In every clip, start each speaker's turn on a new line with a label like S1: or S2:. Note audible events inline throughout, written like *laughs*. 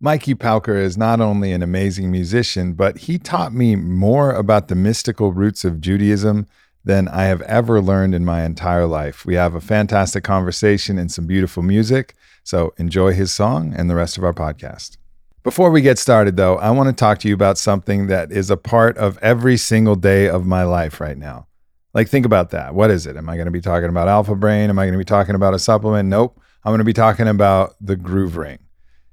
S1: Mikey Pauker is not only an amazing musician, but he taught me more about the mystical roots of Judaism than I have ever learned in my entire life. We have a fantastic conversation and some beautiful music. So enjoy his song and the rest of our podcast. Before we get started, though, I want to talk to you about something that is a part of every single day of my life right now. Like, think about that. What is it? Am I going to be talking about Alpha Brain? Am I going to be talking about a supplement? Nope. I'm going to be talking about the Groove Ring.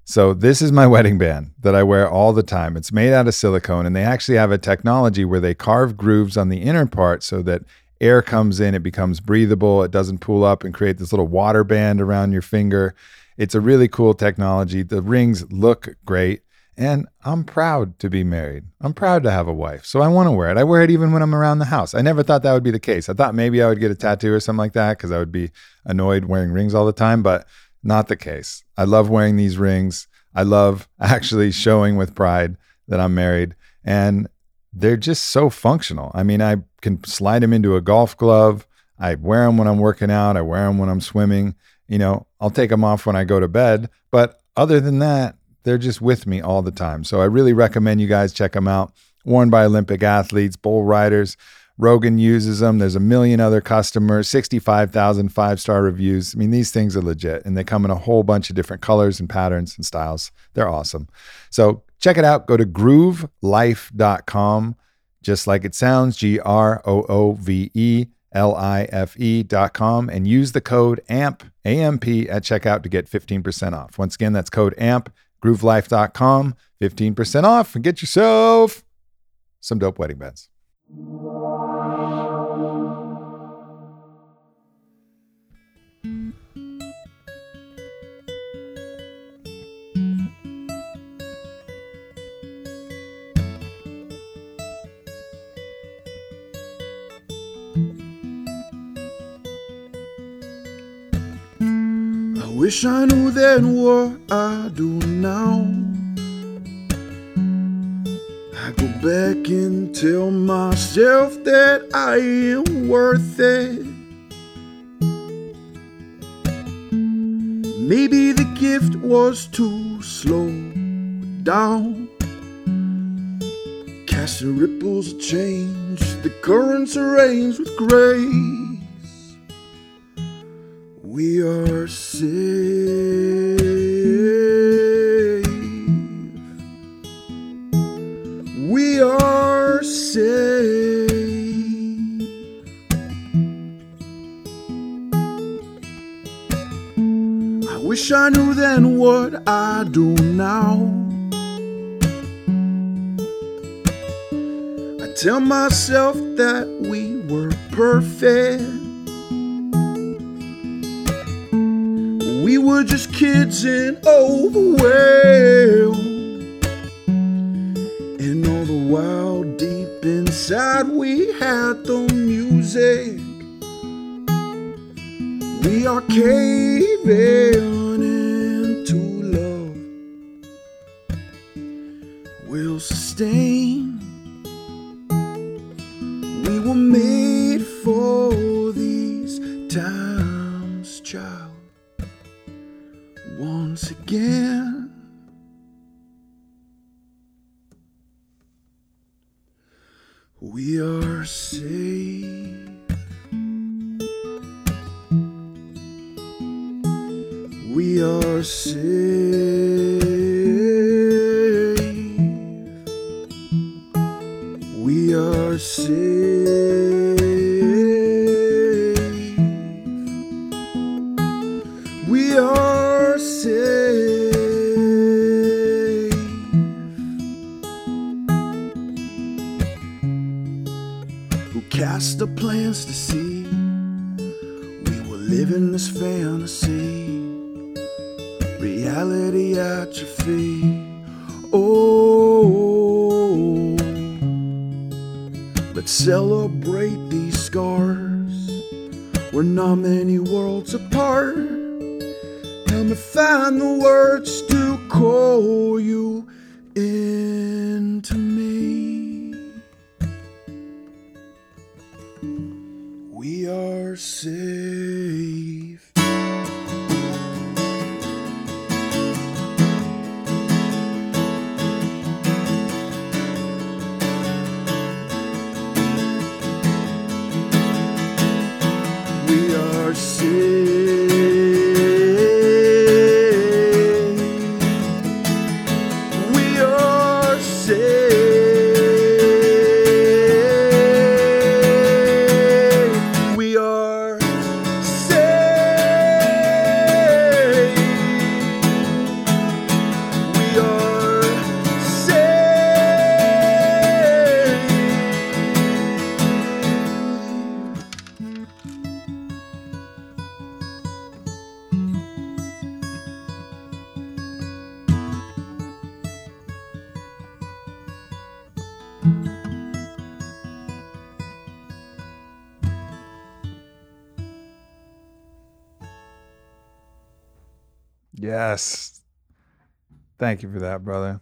S1: So this is my *laughs* wedding band that I wear all the time. It's made out of silicone and they actually have a technology where they carve grooves on the inner part so that air comes in, it becomes breathable, it doesn't pool up and create this little water band around your finger. It's a really cool technology. The rings look great and I'm proud to be married. I'm proud to have a wife. So I want to wear it. I wear it even when I'm around the house. I never thought that would be the case. I thought maybe I would get a tattoo or something like that because I would be annoyed wearing rings all the time, but not the case. I love wearing these rings. I love *laughs* actually showing with pride that I'm married. And they're just so functional. I mean, I can slide them into a golf glove. I wear them when I'm working out. I wear them when I'm swimming. You know, I'll take them off when I go to bed. But other than that, they're just with me all the time. So I really recommend you guys check them out. Worn by Olympic athletes, bull riders, Rogan uses them. There's a million other customers, 65,000 five star reviews. I mean, these things are legit and they come in a whole bunch of different colors and patterns and styles. They're awesome. So check it out. Go to groovelife.com, just like it sounds G R O O V E L I F E.com, and use the code AMP, AMP at checkout to get 15% off. Once again, that's code AMP, groovelife.com, 15% off, and get yourself some dope wedding bands.
S2: Wish I knew then what I do now. I go back and tell myself that I am worth it. Maybe the gift was to slow down. Cast the ripples of change, the currents arrange with grace. We are safe. We are safe. I wish I knew then what I do now. I tell myself that we were perfect. Were just kids and overwhelmed. And all the while, deep inside, we had the music. We are caving
S1: Yes. Thank you for that, brother.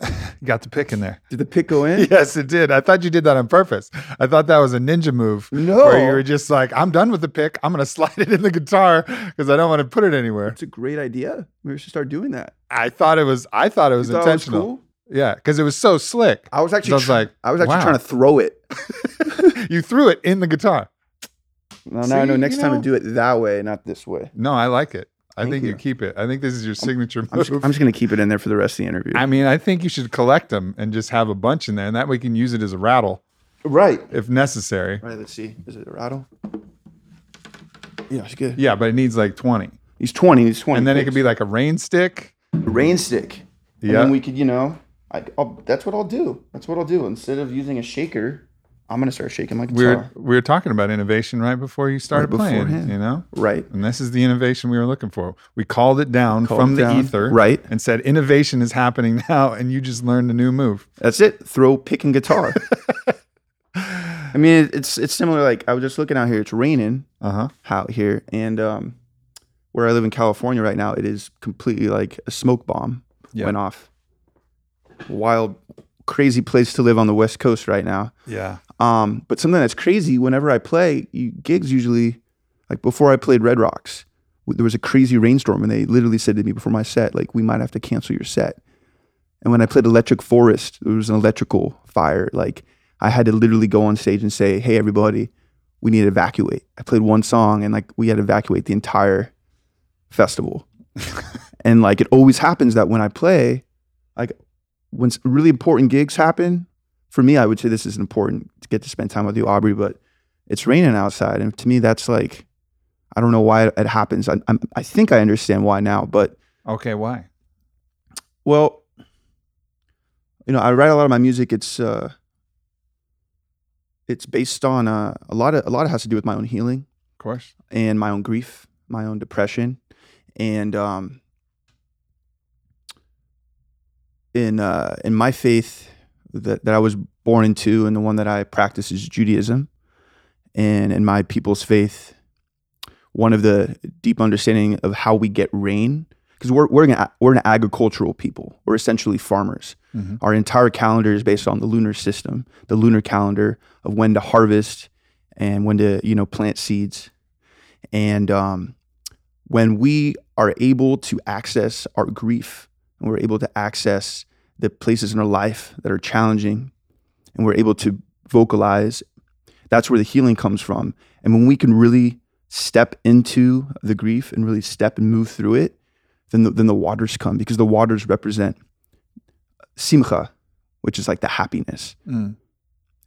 S1: *laughs* Got the pick in there.
S2: Did the pick go in? *laughs*
S1: Yes, it did. I thought you did that on purpose. I thought that was a ninja move.
S2: No.
S1: Where you were just like, I'm done with the pick. I'm going *laughs* to slide it in the guitar because I don't want to put it anywhere.
S2: It's a great idea. We should start doing that.
S1: I thought it was, I thought it was
S2: thought it was
S1: intentional.
S2: cool?
S1: Yeah, because it was so slick.
S2: I was actually,
S1: I was like,
S2: I was actually
S1: wow.
S2: trying to throw it.
S1: you threw it in the guitar.
S2: Now, now I know next time
S1: know.
S2: to do it that way, not this way.
S1: No, I like it. I
S2: Thank
S1: think you.
S2: you.
S1: keep it. I think this is your signature move.
S2: I'm just, I'm just gonna keep it in there for the rest of the interview.
S1: I mean, I think you should collect them and just have a bunch in there, and that way you can use it as a rattle
S2: right.
S1: if necessary.
S2: Right. Let's see. Is it a rattle? Yeah, it's good.
S1: Yeah, but it needs like 20.
S2: He's 20. He's 20.
S1: And then it
S2: picks.
S1: could be like a rain stick.
S2: rain stick. And
S1: Yeah.
S2: then we could, you know, I, I'll, that's what I'll do. That's what I'll do. Instead of using a shaker, I'm gonna start shaking my
S1: We were,
S2: guitar.
S1: we were talking about innovation right before you started
S2: Right
S1: playing,
S2: beforehand.
S1: you know?
S2: Right.
S1: And this is the innovation we were looking for. We called it down
S2: Called
S1: from
S2: it
S1: the
S2: down.
S1: ether
S2: Right.
S1: and said, innovation is happening *laughs* now, and you just learned a new move.
S2: That's it. Throw pick and guitar. *laughs* I mean, it's it's similar. Like I was just looking out here. It's raining
S1: Uh huh.
S2: out here, and um, where I live in California right now, it is completely like a smoke bomb
S1: Yeah.
S2: went off. Wild, crazy place to live on the West Coast right now.
S1: Yeah.
S2: Um, but something that's crazy, whenever I play, you, gigs usually, like before I played Red Rocks, there was a crazy rainstorm, and they literally said to me before my set, like, we might have to cancel your set. And when I played Electric Forest, there was an electrical fire. Like, I had to literally go on stage and say, hey, everybody, we need to evacuate. I played one song, and like, we had to evacuate the entire festival. *laughs* and like, it always happens that when I play, like, when really important gigs happen, for me, I would say this is important to get to spend time with you, Aubrey, but it's raining outside. And to me, that's like, I don't know why it happens. I, I'm, I think I understand why now, but
S1: Okay, why?
S2: well, you know, I write a lot of my music. It's, uh, it's based on uh, a lot of a lot of it has to do with my own healing
S1: Of course.
S2: and my own grief, my own depression, and um, in uh, in my faith that, that I was born into, and the one that I practice is Judaism, and in my people's faith, one of the deep understanding of how we get rain, because we're we're an, we're an agricultural people, we're essentially farmers.
S1: Mhm.
S2: Our entire calendar is based on the lunar system, the lunar calendar of when to harvest and when to you know plant seeds and um, when we are able to access our grief and we're able to access the places in our life that are challenging and we're able to vocalize that's where the healing comes from and when we can really step into the grief and really step and move through it then the, then the waters come because the waters represent simcha which is like the happiness
S1: Mm.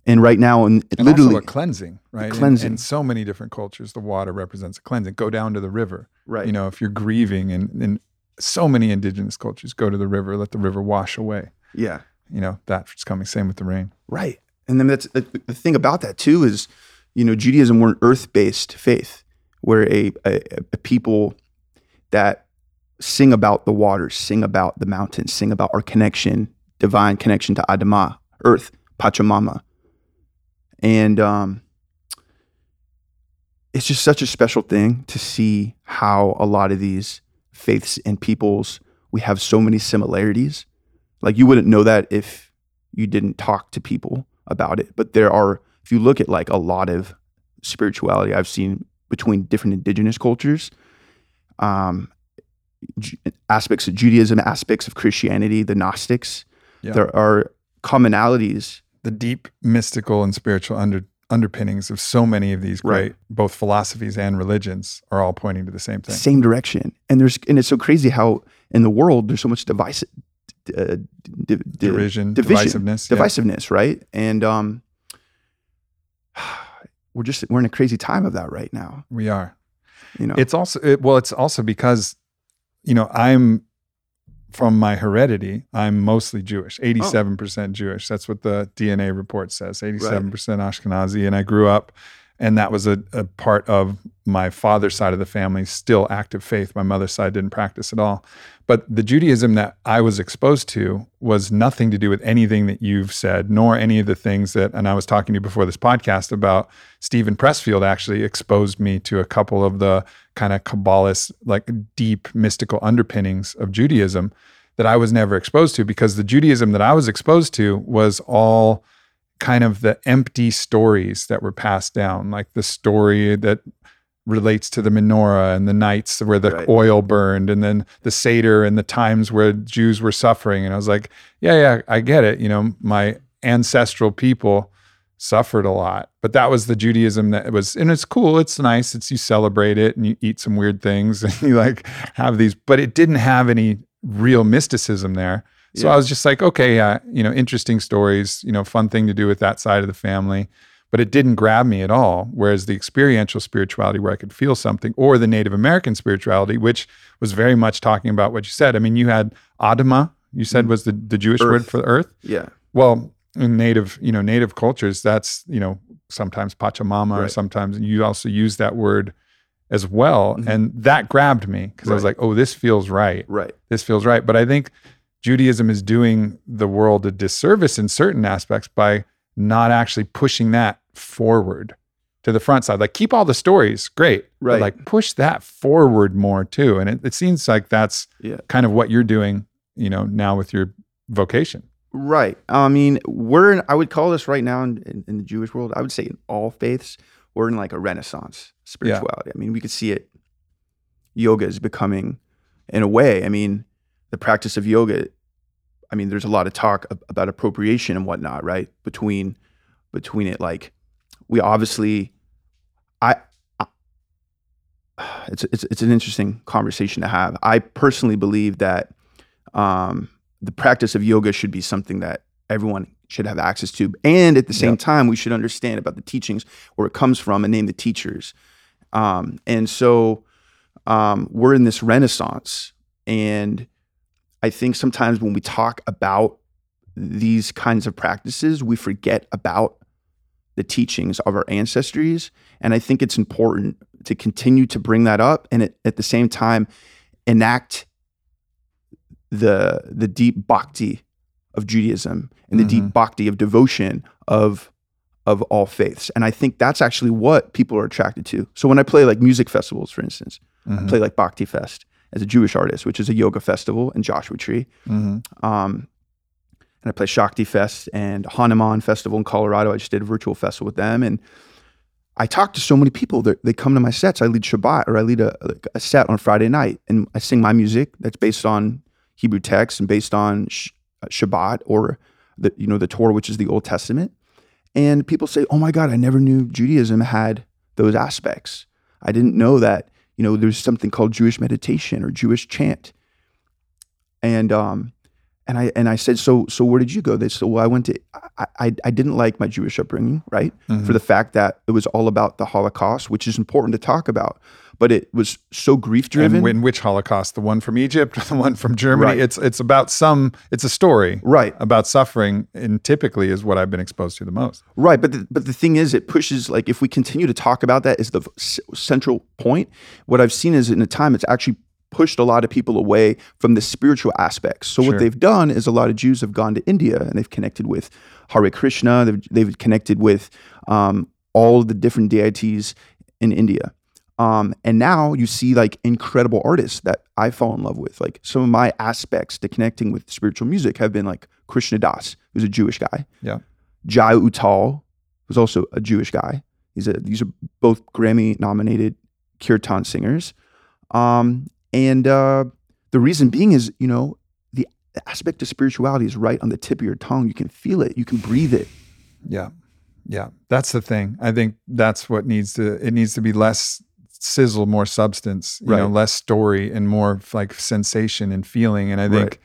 S2: and right now and,
S1: And
S2: literally
S1: a cleansing, right?
S2: Cleansing.
S1: In, so many different cultures, the water represents a cleansing. Go down to the river.
S2: right
S1: You know, if you're grieving, and in so many indigenous cultures, go to the river, let the river wash away.
S2: yeah
S1: You know, that's coming. Same with the rain.
S2: Right. And then that's the, the thing about that too is, you know, Judaism were an earth-based faith. We're a, a, a people that sing about the waters, sing about the mountains, sing about our connection, divine connection to Adama, earth, Pachamama. And um, it's just such a special thing to see how a lot of these faiths and peoples, we have so many similarities. Like you wouldn't know that if you didn't talk to people about it. But there are, if you look at like a lot of spirituality I've seen between different indigenous cultures, um, aspects of Judaism, aspects of Christianity, the Gnostics,
S1: Yeah.
S2: there are commonalities.
S1: The deep mystical and spiritual under underpinnings of so many of these great
S2: Right.
S1: both philosophies and religions are all pointing to the same thing.
S2: same direction. And there's and it's so crazy how in the world there's so much device, uh, di- di-
S1: Derision,
S2: division,
S1: divisiveness. yeah.
S2: divisiveness, right? And um, *sighs* we're just we're in a crazy time of that right now.
S1: We are.
S2: You know,
S1: It's also it, well. It's also because, you know, I'm from my heredity. I'm mostly Jewish. Oh. Eighty-seven percent Jewish. That's what the DNA report says. Eighty-seven percent Ashkenazi, and I grew up and that was a, a part of my father's side of the family still active faith my mother's side didn't practice at all but the judaism that i was exposed to was nothing to do with anything that you've said nor any of the things that and i was talking to you before this podcast about steven pressfield actually exposed me to a couple of the kind of kabbalist like deep mystical underpinnings of judaism that i was never exposed to because the judaism that i was exposed to was all kind of the empty stories that were passed down, like the story that relates to the menorah and the nights where the right. oil burned and then the seder and the times where Jews were suffering and I was like yeah yeah I get it you know my ancestral people suffered a lot but that was the Judaism that was and it's cool it's nice it's you celebrate it and you eat some weird things *laughs* and you like have these but it didn't have any real mysticism there so yeah. I was just like, okay, yeah, you know, interesting stories, you know, fun thing to do with that side of the family. But it didn't grab me at all. Whereas the experiential spirituality, where I could feel something, or the Native American spirituality, which was very much talking about what you said. I mean, you had Adama, you said mm-hmm. was the, the Jewish earth. word for earth.
S2: Yeah.
S1: Well, in native, you know, native cultures, that's, you know, sometimes Pachamama right. or sometimes you also use that word as well. Mm-hmm. And that grabbed me because right. I was like, oh, this feels right.
S2: Right.
S1: This feels right. But I think Judaism is doing the world a disservice in certain aspects by not actually pushing that forward to the front side. Like keep all the stories, great.
S2: Right.
S1: But like push that forward more too. And it, it seems like that's yeah. kind of what you're doing, you know, now with your vocation.
S2: Right. I mean, we're in, I would call this right now in, in, in, the Jewish world, I would say in all faiths, we're in like a renaissance spirituality. Yeah. I mean, we could see it. Yoga is becoming, in a way, I mean, the practice of yoga i mean there's a lot of talk about appropriation and whatnot right between between it like we obviously i, I *sighs* it's, it's it's an interesting conversation to have i personally believe that um, the practice of yoga should be something that everyone should have access to and at the same yep. time we should understand about the teachings where it comes from and name the teachers um, and so um, we're in this renaissance and I think sometimes when we talk about these kinds of practices, we forget about the teachings of our ancestries. And I think it's important to continue to bring that up and at, at the same time enact the the deep bhakti of Judaism and the mm-hmm. deep bhakti of devotion of of all faiths. And I think that's actually what people are attracted to. So when I play like music festivals, for instance, mm-hmm. I play like Bhakti Fest as a Jewish artist, which is a yoga festival in Joshua Tree. Mm-hmm. Um, and I play Shakti Fest and Hanuman Festival in Colorado. I just did a virtual festival with them. And I talk to so many people. They're, they come to my sets. I lead Shabbat or I lead a, a, set on Friday night and I sing my music that's based on Hebrew text and based on sh- uh, Shabbat or the, you know, the Torah, which is the Old Testament. And people say, oh my God, I never knew Judaism had those aspects. I didn't know that you know, there's something called Jewish meditation or Jewish chant. And um, and I and I said, so so where did you go? They said, well, I went to. I I, I didn't like my Jewish upbringing, right? Mm-hmm. For the fact that it was all about the Holocaust, which is important to talk about but it was so grief driven.
S1: And which Holocaust? The one from Egypt, or the one from Germany? Right. It's it's about some. It's a story,
S2: right,
S1: about suffering, and typically is what I've been exposed to the most.
S2: Right, but the, but the thing is, it pushes like if we continue to talk about that as the c- central point. What I've seen is in a time it's actually pushed a lot of people away from the spiritual aspects. So sure. what they've done is a lot of Jews have gone to India and they've connected with Hare Krishna. They've, they've connected with um, all the different deities in India. Um, and now you see like incredible artists that I fall in love with. Like some of my aspects to connecting with spiritual music have been like Krishna Das, who's a Jewish guy.
S1: Yeah.
S2: Jai Uttal, who's also a Jewish guy. He's a, these are both Grammy nominated kirtan singers. Um, and uh, the reason being is, you know, the aspect of spirituality is right on the tip of your tongue. You can feel it, you can breathe it.
S1: Yeah. Yeah. That's the thing. I think that's what needs to, it needs to be less sizzle, more substance, you right. know, less story and more like sensation and feeling. And I think right.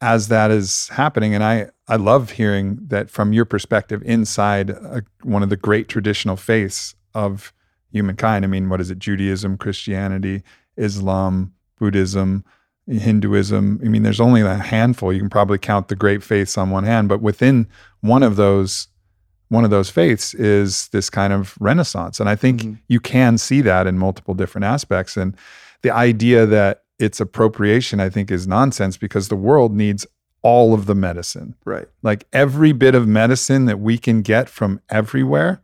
S1: as that is happening, and I I love hearing that from your perspective inside a, one of the great traditional faiths of humankind. I mean, what is it? Judaism, Christianity, Islam, Buddhism. Hinduism. I mean, there's only a handful. You can probably count the great faiths on one hand, but within one of those one of those faiths is this kind of renaissance. And I think
S2: Mhm.
S1: you can see that in multiple different aspects. And the idea that it's appropriation, I think, is nonsense because the world needs all of the medicine.
S2: Right.
S1: Like every bit of medicine that we can get from everywhere,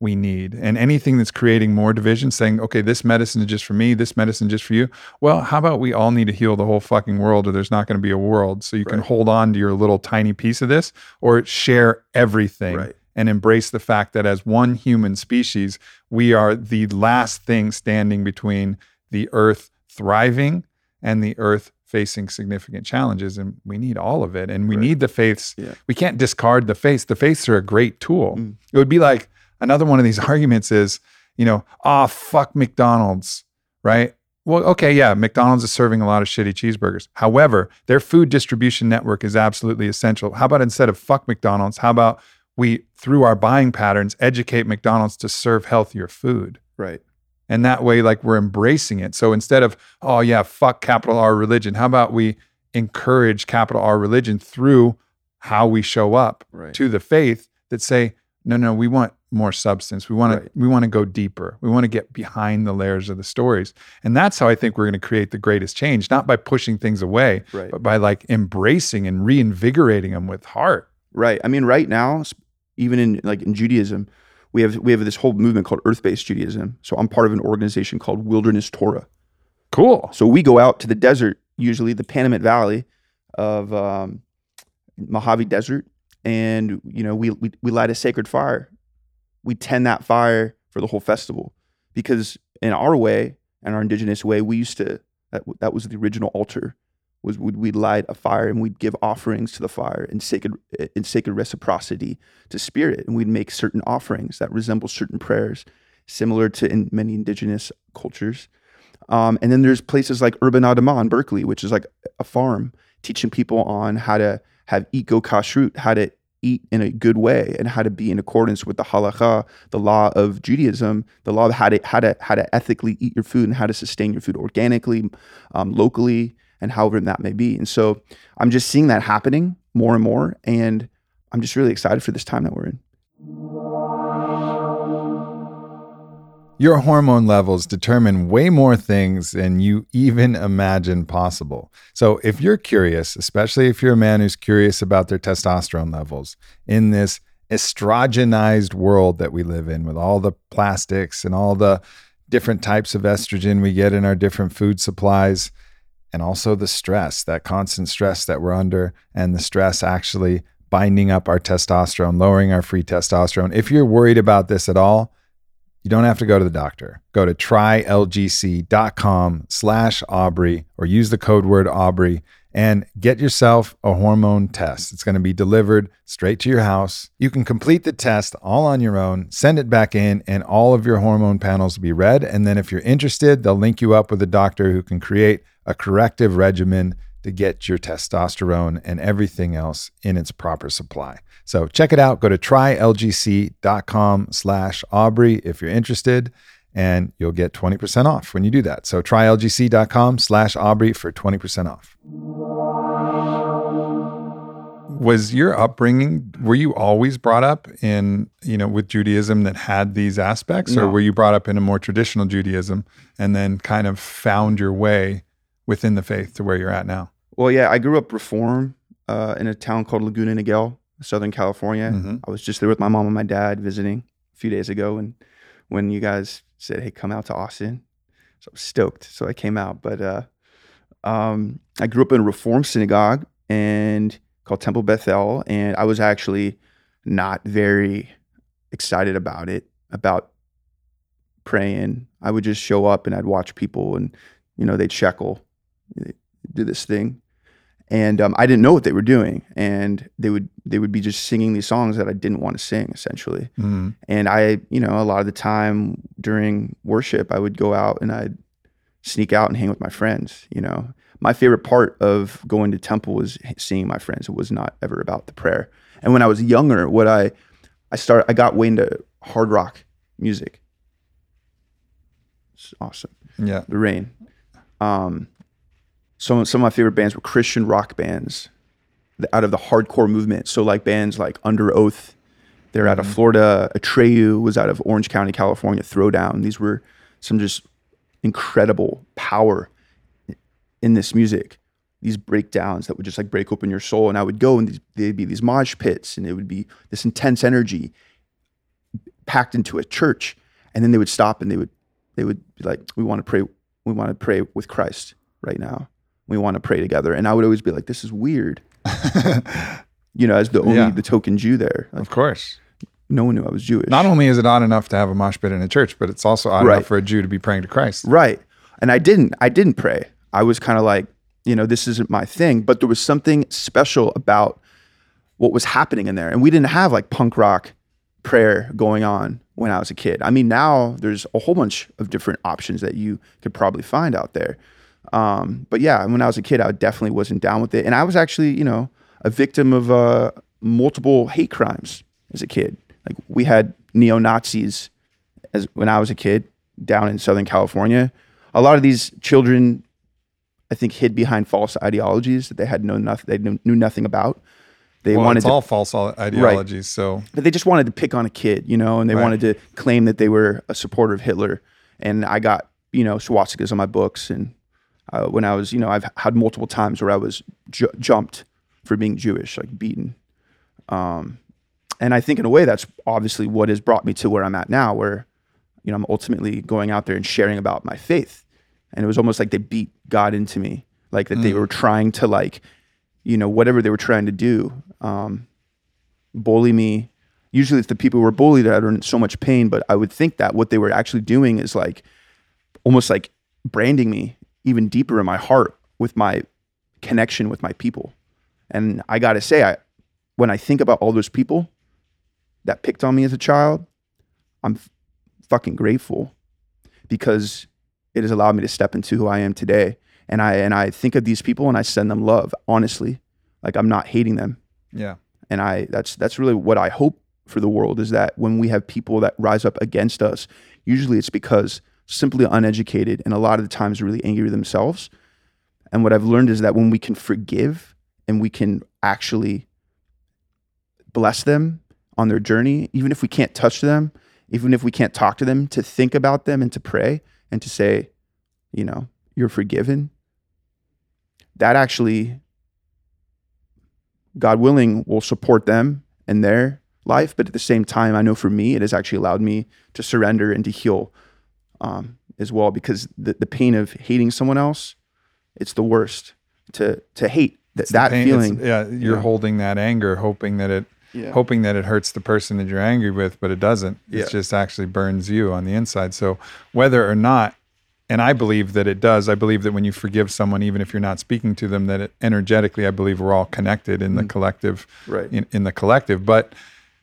S1: we need. And anything that's creating more division, saying, okay, this medicine is just for me, this medicine just for you. Well, how about we all need to heal the whole fucking world or there's not going to be a world. So you can hold on to your little tiny piece of this or share everything
S2: Right.
S1: And embrace the fact that as one human species, we are the last thing standing between the earth thriving and the earth facing significant challenges. And we need all of it. And we
S2: Right.
S1: need the faiths.
S2: Yeah.
S1: We can't discard the faiths. The faiths are a great tool.
S2: Mm.
S1: It would be like another one of these *laughs* arguments is, you know, ah, fuck McDonald's, right? Well, okay, yeah, McDonald's is serving a lot of shitty cheeseburgers. However, their food distribution network is absolutely essential. How about instead of fuck McDonald's, how about we, through our buying patterns, educate McDonald's to serve healthier food?
S2: Right.
S1: And that way, like we're embracing it. So instead of, oh, yeah, fuck capital R religion, how about we encourage capital R religion through how we show up
S2: Right.
S1: to the faith that say, no, no, we want more substance. We want
S2: Right.
S1: to we want to go deeper. We want to get behind the layers of the stories. And that's how I think we're going to create the greatest change, not by pushing things away,
S2: Right.
S1: but by like embracing and reinvigorating them with heart.
S2: Right. I mean, right now, even in like in Judaism, we have we have this whole movement called Earth-based Judaism. So I'm part of an organization called Wilderness Torah.
S1: Cool.
S2: So we go out to the desert, usually the Panamint Valley of um, Mojave Desert, and you know we, we we light a sacred fire. We tend that fire for the whole festival because in our way and our indigenous way, we used to that, that was the original altar. Was we'd, we'd light a fire and we'd give offerings to the fire in sacred in sacred reciprocity to spirit, and we'd make certain offerings that resemble certain prayers, similar to in many indigenous cultures. Um, and then there's places like Urban Adamah in Berkeley, which is like a farm teaching people on how to have eco kashrut, how to eat in a good way, and how to be in accordance with the halakha, the law of Judaism, the law of how to how to how to ethically eat your food and how to sustain your food organically, um, locally, and however that may be. And so I'm just seeing that happening more and more, and I'm just really excited for this time that we're in.
S1: Your hormone levels determine way more things than you even imagine possible. So, if you're curious, especially if you're a man who's curious about their testosterone levels in this estrogenized world that we live in with all the plastics and all the different types of estrogen we get in our different food supplies, and also the stress, that constant stress that we're under, and the stress actually binding up our testosterone, lowering our free testosterone. If you're worried about this at all, you don't have to go to the doctor. Go to trylgc.com slash Aubrey or use the code word Aubrey and get yourself a hormone test. It's going to be delivered straight to your house. You can complete the test all on your own, send it back in, and all of your hormone panels will be read. And then if you're interested, they'll link you up with a doctor who can create a corrective regimen to get your testosterone and everything else in its proper supply. So check it out. Go to trylgc.com slash Aubrey if you're interested, and you'll get 20% off when you do that. So trylgc.com slash Aubrey for 20% off. Was your upbringing, were you always brought up in, you know, with Judaism that had these aspects, or were you brought up in a more traditional Judaism and then kind of found your way within the faith to where you're at now?
S2: Well, yeah, I grew up Reform uh, in a town called Laguna Niguel, Southern California.
S1: Mhm.
S2: I was just there with my mom and my dad visiting a few days ago, and when you guys said, "Hey, come out to Austin," so I was stoked. So I came out. But uh, um, I grew up in a Reform synagogue and called Temple Bethel, and I was actually not very excited about it. About praying, I would just show up and I'd watch people, and you know they'd shuckle, they'd do this thing, and um, I didn't know what they were doing, and they would they would be just singing these songs that I didn't want to sing, essentially.
S1: Mm.
S2: And I, you know, a lot of the time during worship, I would go out and I'd sneak out and hang with my friends. You know, my favorite part of going to temple was seeing my friends. It was not ever about the prayer. And when I was younger, what I I started, I got way into hard rock music. It's awesome
S1: Yeah.
S2: the rain. Um, some some of my favorite bands were Christian rock bands, out of the hardcore movement. So like bands like Underoath, They're out of mm-hmm. Florida. Atreyu was out of Orange County, California. Throwdown. These were some just incredible power in this music. These breakdowns that would just like break open your soul. And I would go and these, they'd be these mosh pits and it would be this intense energy packed into a church. And then they would stop and they would they would be like, We want to pray, we want to pray with Christ right now. We want to pray together. And I would always be like, This is weird. *laughs* you know, as the only
S1: Yeah.
S2: the token Jew there. Like,
S1: Of course.
S2: no one knew I was Jewish.
S1: Not only is it odd enough to have a mosh pit in a church, but it's also odd
S2: Right.
S1: enough for a Jew to be praying to Christ.
S2: Right. And I didn't. I didn't pray. I was kind of like, you know, this isn't my thing. But there was something special about what was happening in there. And we didn't have like punk rock prayer going on when I was a kid. I mean, now there's a whole bunch of different options that you could probably find out there. Um, but yeah, when I was a kid, I definitely wasn't down with it. And I was actually, you know, a victim of uh, multiple hate crimes as a kid. Like we had neo Nazis as when I was a kid down in Southern California. A lot of these children, I think, hid behind false ideologies that they had known nothing. They knew, knew nothing about. They
S1: Well,
S2: wanted
S1: it's
S2: to,
S1: all false ideologies. So
S2: but they just wanted to pick on a kid, you know, and they
S1: Right.
S2: wanted to claim that they were a supporter of Hitler. And I got, you know, swastikas on my books. And uh, when I was, you know, I've had multiple times where I was ju- jumped for being Jewish, like beaten. Um, and I think in a way that's obviously what has brought me to where I'm at now, where, you know, I'm ultimately going out there and sharing about my faith. And it was almost like they beat God into me, like that they were trying to like, you know, whatever they were trying to do, um, bully me. Usually it's the people who were bullied that are in so much pain, but I would think that what they were actually doing is like almost like branding me even deeper in my heart with my connection with my people. And I got to say, I, when I think about all those people that picked on me as a child, I'm f- fucking grateful because it has allowed me to step into who I am today. And I and I think of these people and I send them love, honestly. Like I'm not hating them.
S1: yeah.
S2: And I that's that's really what I hope for the world is that when we have people that rise up against us, usually it's because simply uneducated and a lot of the times really angry themselves. And what I've learned is that when we can forgive and we can actually bless them on their journey, even if we can't touch them, even if we can't talk to them, to think about them and to pray and to say, you know, you're forgiven. That actually, God willing, will support them in their life. But at the same time, I know for me, it has actually allowed me to surrender and to heal um, as well because the, the pain of hating someone else, it's the worst to to hate that, that
S1: pain-
S2: feeling.
S1: Yeah. You're
S2: Yeah.
S1: holding that anger, hoping that it
S2: Yeah.
S1: hoping that it hurts the person that you're angry with, but it doesn't.
S2: Yeah.
S1: It just actually burns you on the inside. So whether or not, and I believe that it does. I believe that when you forgive someone, even if you're not speaking to them, that it, energetically, I believe we're all connected in the collective,
S2: Mm. Right.
S1: in, in the collective. But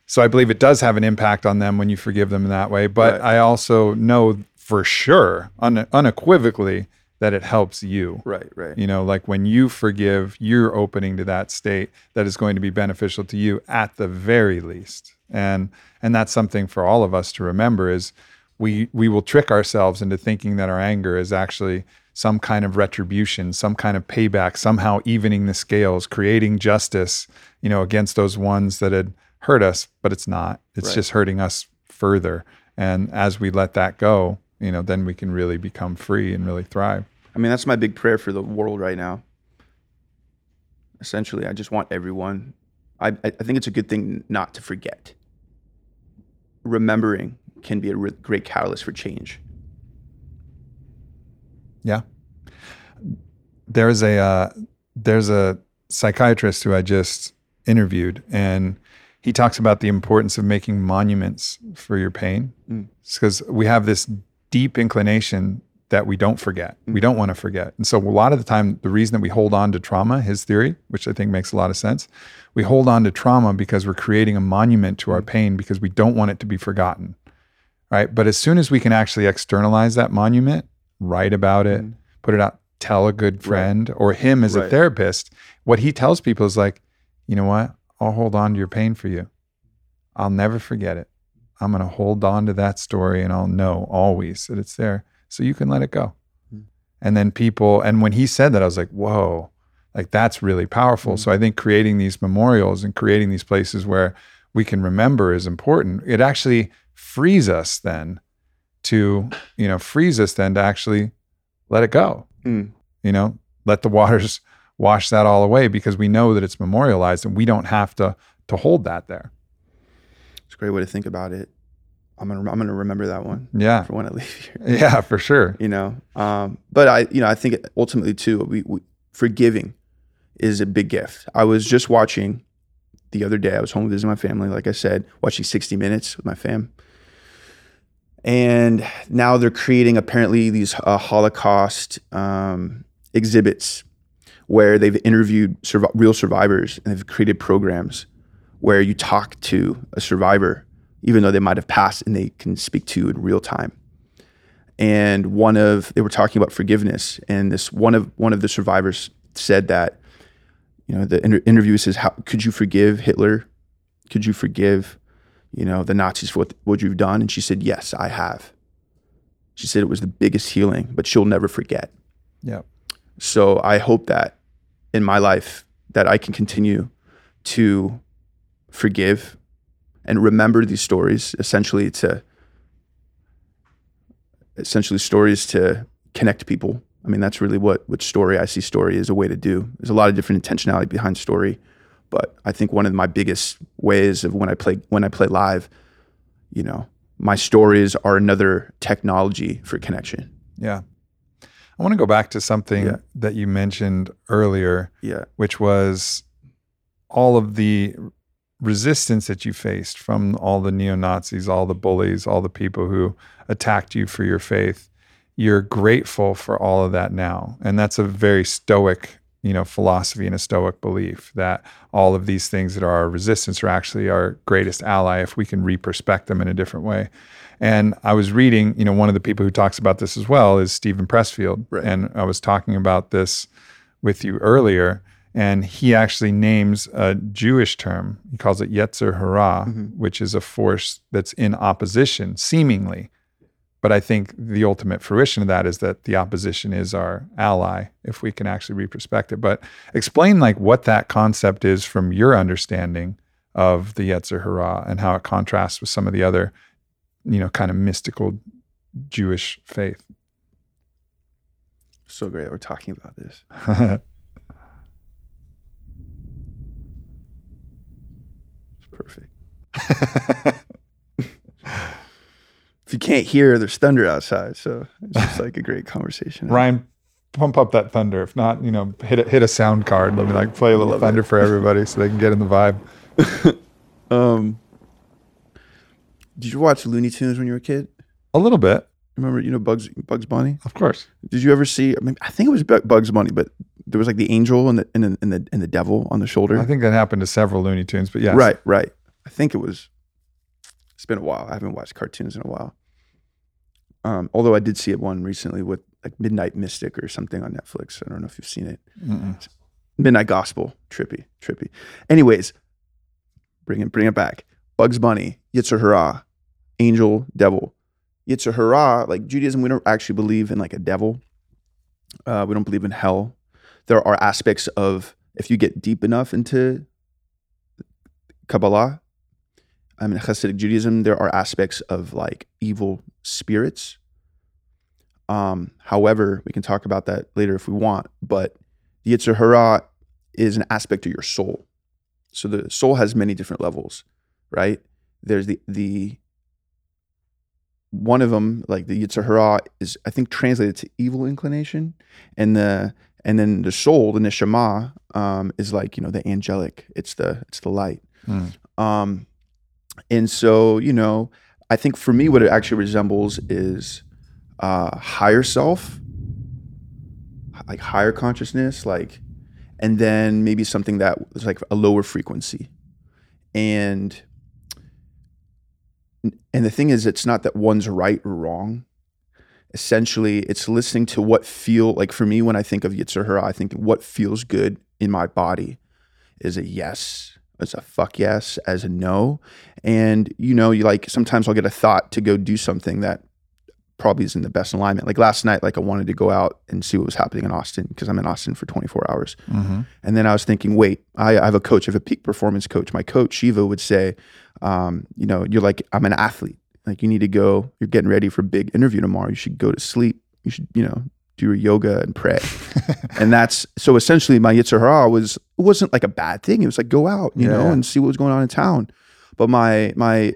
S1: so I believe it does have an impact on them when you forgive them in that way. But
S2: Right.
S1: I also know for sure, un, unequivocally, that it helps you.
S2: Right, right.
S1: You know, like when you forgive, you're opening to that state that is going to be beneficial to you at the very least. And and that's something for all of us to remember is we we will trick ourselves into thinking that our anger is actually some kind of retribution, some kind of payback, somehow evening the scales, creating justice, you know, against those ones that had hurt us, but it's not. It's
S2: Right.
S1: just hurting us further. And as we let that go, you know, then we can really become free and really thrive.
S2: I mean, that's my big prayer for the world right now. Essentially, I just want everyone. I, I think it's a good thing not to forget. Remembering can be a re- great catalyst for change.
S1: Yeah. There's a uh, there's a psychiatrist who I just interviewed, and he talks about the importance of making monuments for your pain,
S2: Mm.
S1: because we have this deep inclination that we don't forget. We don't want to forget, and so a lot of the time, the reason that we hold on to trauma, his theory, which I think makes a lot of sense, we hold on to trauma because we're creating a monument to our pain because we don't want it to be forgotten right? But as soon as we can actually externalize that monument, write about it, mm. put it out, tell a good friend or him as a therapist, what he tells people is like, you know what? I'll hold on to your pain for you. I'll never forget it. I'm going to hold on to that story and I'll know always that it's there so you can let it go. And then people, and when he said that, I was like, whoa, like that's really powerful. So I think creating these memorials and creating these places where we can remember is important. It actually frees us then to, you know, frees us then to actually let it go.
S2: Mm.
S1: You know, let the waters wash that all away because we know that it's memorialized and we don't have to to hold that there.
S2: It's a great way to think about it. I'm gonna I'm gonna remember that one
S1: Yeah.
S2: for when I leave here. *laughs*
S1: Yeah, for sure.
S2: You know, um, but I you know I think ultimately too, we, we forgiving is a big gift. I was just watching the other day. I was home visiting my family, like I said, watching 60 Minutes with my fam. And now they're creating apparently these uh, Holocaust um, exhibits where they've interviewed survi- real survivors and they've created programs where you talk to a survivor, even though they might have passed, and they can speak to you in real time. And one of they were talking about forgiveness, and this one of one of the survivors said that, you know, the inter- interview says, "How could you forgive Hitler? Could you forgive, you know, the Nazis for what what you've done?" And she said, "Yes, I have." She said it was the biggest healing, but she'll never forget.
S1: Yeah.
S2: So I hope that in my life that I can continue to forgive and remember these stories essentially to essentially stories to connect people. I mean that's really what what story I see story is a way to do. There's a lot of different intentionality behind story, but I think one of my biggest ways of when I play when I play live, you know, my stories are another technology for connection.
S1: Yeah. I want to go back to something
S2: Yeah.
S1: that you mentioned earlier,
S2: Yeah.
S1: which was all of the resistance that you faced from all the neo Nazis, all the bullies, all the people who attacked you for your faith. You're grateful for all of that now. And that's a very stoic, you know, philosophy and a stoic belief that all of these things that are our resistance are actually our greatest ally if we can reperspect them in a different way. And I was reading, you know, one of the people who talks about this as well is Steven Pressfield.
S2: Right.
S1: And I was talking about this with you earlier. And he actually names a Jewish term. He calls it Yetzer Hara,
S2: Mhm.
S1: which is a force that's in opposition, seemingly. But I think the ultimate fruition of that is that the opposition is our ally if we can actually reperspect it. But explain like what that concept is from your understanding of the Yetzer Hara and how it contrasts with some of the other, you know, kind of mystical Jewish faith.
S2: So great that we're talking about this. *laughs* It's perfect. If you can't hear, there's thunder outside, so it's just like a great conversation.
S1: Ryan, pump up that thunder. If not, you know, hit a, hit a sound card. Let me like play a little thunder
S2: it.
S1: for everybody so they can get in the vibe. *laughs*
S2: Um, did you watch Looney Tunes when you were a kid?
S1: A little bit,
S2: Remember, you know Bugs Bugs Bunny.
S1: of course.
S2: Did you ever see? I mean, I think it was Bugs Bunny, but there was like the angel and the and the and the, and the devil on the shoulder.
S1: I think that happened to several Looney Tunes, but yeah.
S2: Right, right. I think it was. It's been a while. I haven't watched cartoons in a while. Um, although I did see it one recently with like Midnight Mystic or something on Netflix. I don't know if you've seen it.
S1: Mm-mm.
S2: Midnight Gospel, trippy, trippy. Anyways, bring it, bring it back. Bugs Bunny, Yitzer Hara, angel, devil. Yitzer Hara, like Judaism, we don't actually believe in like a devil. Uh, we don't believe in hell. There are aspects of if you get deep enough into Kabbalah, I mean Hasidic Judaism, there are aspects of like evil spirits. Um, however, we can talk about that later if we want, but the Yetzer Hara is an aspect of your soul. So the soul has many different levels, right? There's the the one of them, like the Yetzer Hara, is I think translated to evil inclination, and the and then the soul, the neshama, um, is like you know the angelic. It's the it's the light.
S1: Mm.
S2: Um, and so you know, I think for me, what it actually resembles is uh, higher self, like higher consciousness, like, and then maybe something that was like a lower frequency, and and the thing is, it's not that one's right or wrong. Essentially, it's listening to what feel like for me when I think of Yitzer Hara, I think what feels good in my body is a yes, as a fuck yes, as a no. And you know, you like sometimes I'll get a thought to go do something that probably isn't the best alignment. Like last night, like I wanted to go out and see what was happening in Austin because I'm in Austin for 24 hours.
S1: Mm-hmm.
S2: And then I was thinking, wait, I, I have a coach, I have a peak performance coach. My coach Shiva would say, um, you know, you're like I'm an athlete. Like you need to go. You're getting ready for a big interview tomorrow. You should go to sleep. You should, you know, do your yoga and pray. *laughs* and that's so essentially my Yetzer Hara was it wasn't like a bad thing. It was like go out, you
S1: Yeah,
S2: know, and see what was going on in town. But my my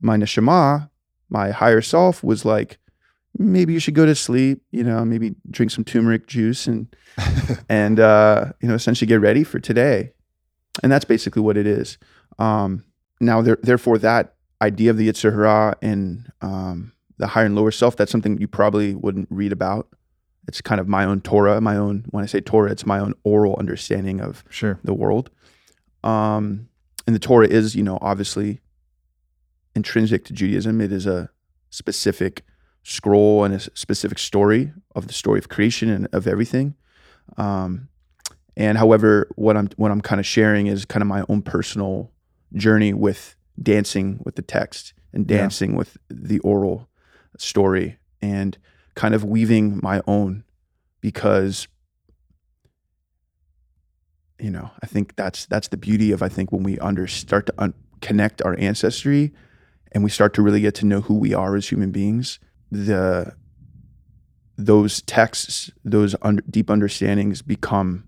S2: my neshama, my higher self was like, maybe you should go to sleep, you know, maybe drink some turmeric juice and *laughs* and uh, you know, essentially get ready for today. And that's basically what it is. Um, now there, therefore that idea of the Yetzer Hara and um, the higher and lower self, that's something you probably wouldn't read about. It's kind of my own Torah, my own when I say Torah, it's my own oral understanding of
S1: Sure.
S2: the world. Um, and the Torah is, you know, obviously intrinsic to Judaism. It is a specific scroll and a specific story of the story of creation and of everything. Um, and however, what I'm what I'm kind of sharing is kind of my own personal journey with dancing with the text and
S1: Yeah.
S2: dancing with the oral story and kind of weaving my own because you know i think that's that's the beauty of i think when we under start to un- connect our ancestry and we start to really get to know who we are as human beings the those texts those deep understandings become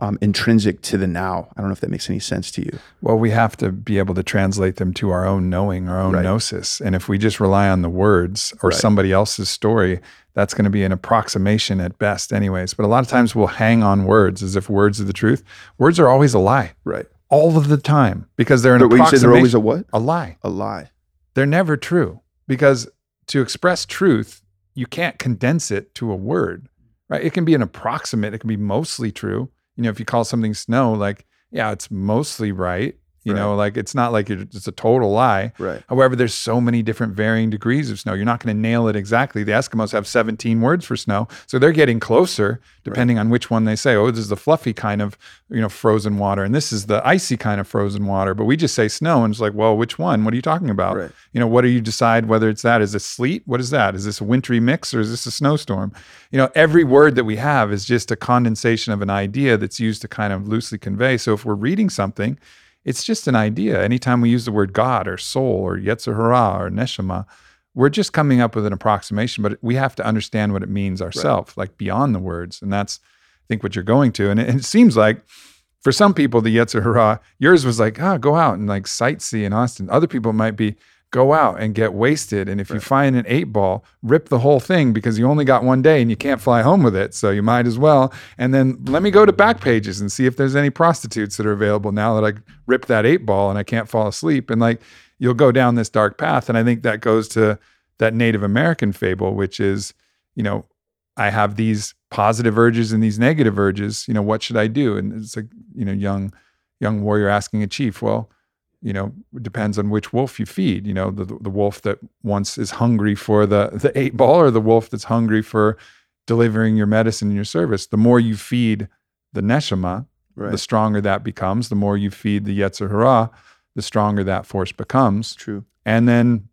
S2: um, intrinsic to the now i don't know if that makes any sense to you
S1: Well, we have to be able to translate them to our own knowing, our own
S2: Right.
S1: gnosis. And if we just rely on the words or
S2: Right.
S1: somebody else's story, that's going to be an approximation at best, anyways. But a lot of times we'll hang on words as if words are the truth. Words are always a lie,
S2: right
S1: all of the time, because they're an
S2: but when you say
S1: approximation.
S2: they're always a what
S1: a lie.
S2: a lie
S1: They're never true because to express truth, you can't condense it to a word, right? It can be an approximate, it can be mostly true. You know, if you call something snow, like, yeah, it's mostly right. You know, like it's not like it- it's a total lie.
S2: right
S1: However, there's so many different varying degrees of snow. You're not going to nail it exactly. The Eskimos have 17 words for snow, so they're getting closer depending on which one they say. Oh, this is the fluffy kind of, you know, frozen water, and this is the icy kind of frozen water. But we just say snow, and it's like, well, which one? What are you talking about?
S2: Right.
S1: You know, what do you decide whether it's that? Is it sleet? What is that? Is this a wintry mix or is this a snowstorm? You know, every word that we have is just a condensation of an idea that's used to kind of loosely convey. So if we're reading something, it's just an idea. Anytime we use the word God or soul or Yetzer Hara or Neshama, we're just coming up with an approximation, but we have to understand what it means ourselves, like beyond the words. And that's, I think, what you're going to. And it, and it seems like for some people, the Yetzer Hara, yours was like, ah, go out and like sightsee in Austin. Other people might be, go out and get wasted. And if you find an eight ball, rip the whole thing because you only got one day and you can't fly home with it. So you might as well. And then let me go to back pages and see if there's any prostitutes that are available now that I ripped that eight ball and I can't fall asleep. And like you'll go down this dark path. And I think that goes to that Native American fable, which is, you know, I have these positive urges and these negative urges. You know, what should I do? And it's like, you know, young young warrior asking a chief, well, you know, it depends on which wolf you feed. You know, the the wolf that once is hungry for the the eight ball, or the wolf that's hungry for delivering your medicine and your service. The more you feed the neshama,
S2: right
S1: the stronger that becomes. The more you feed the yetzer hara, the stronger that force becomes.
S2: true
S1: And then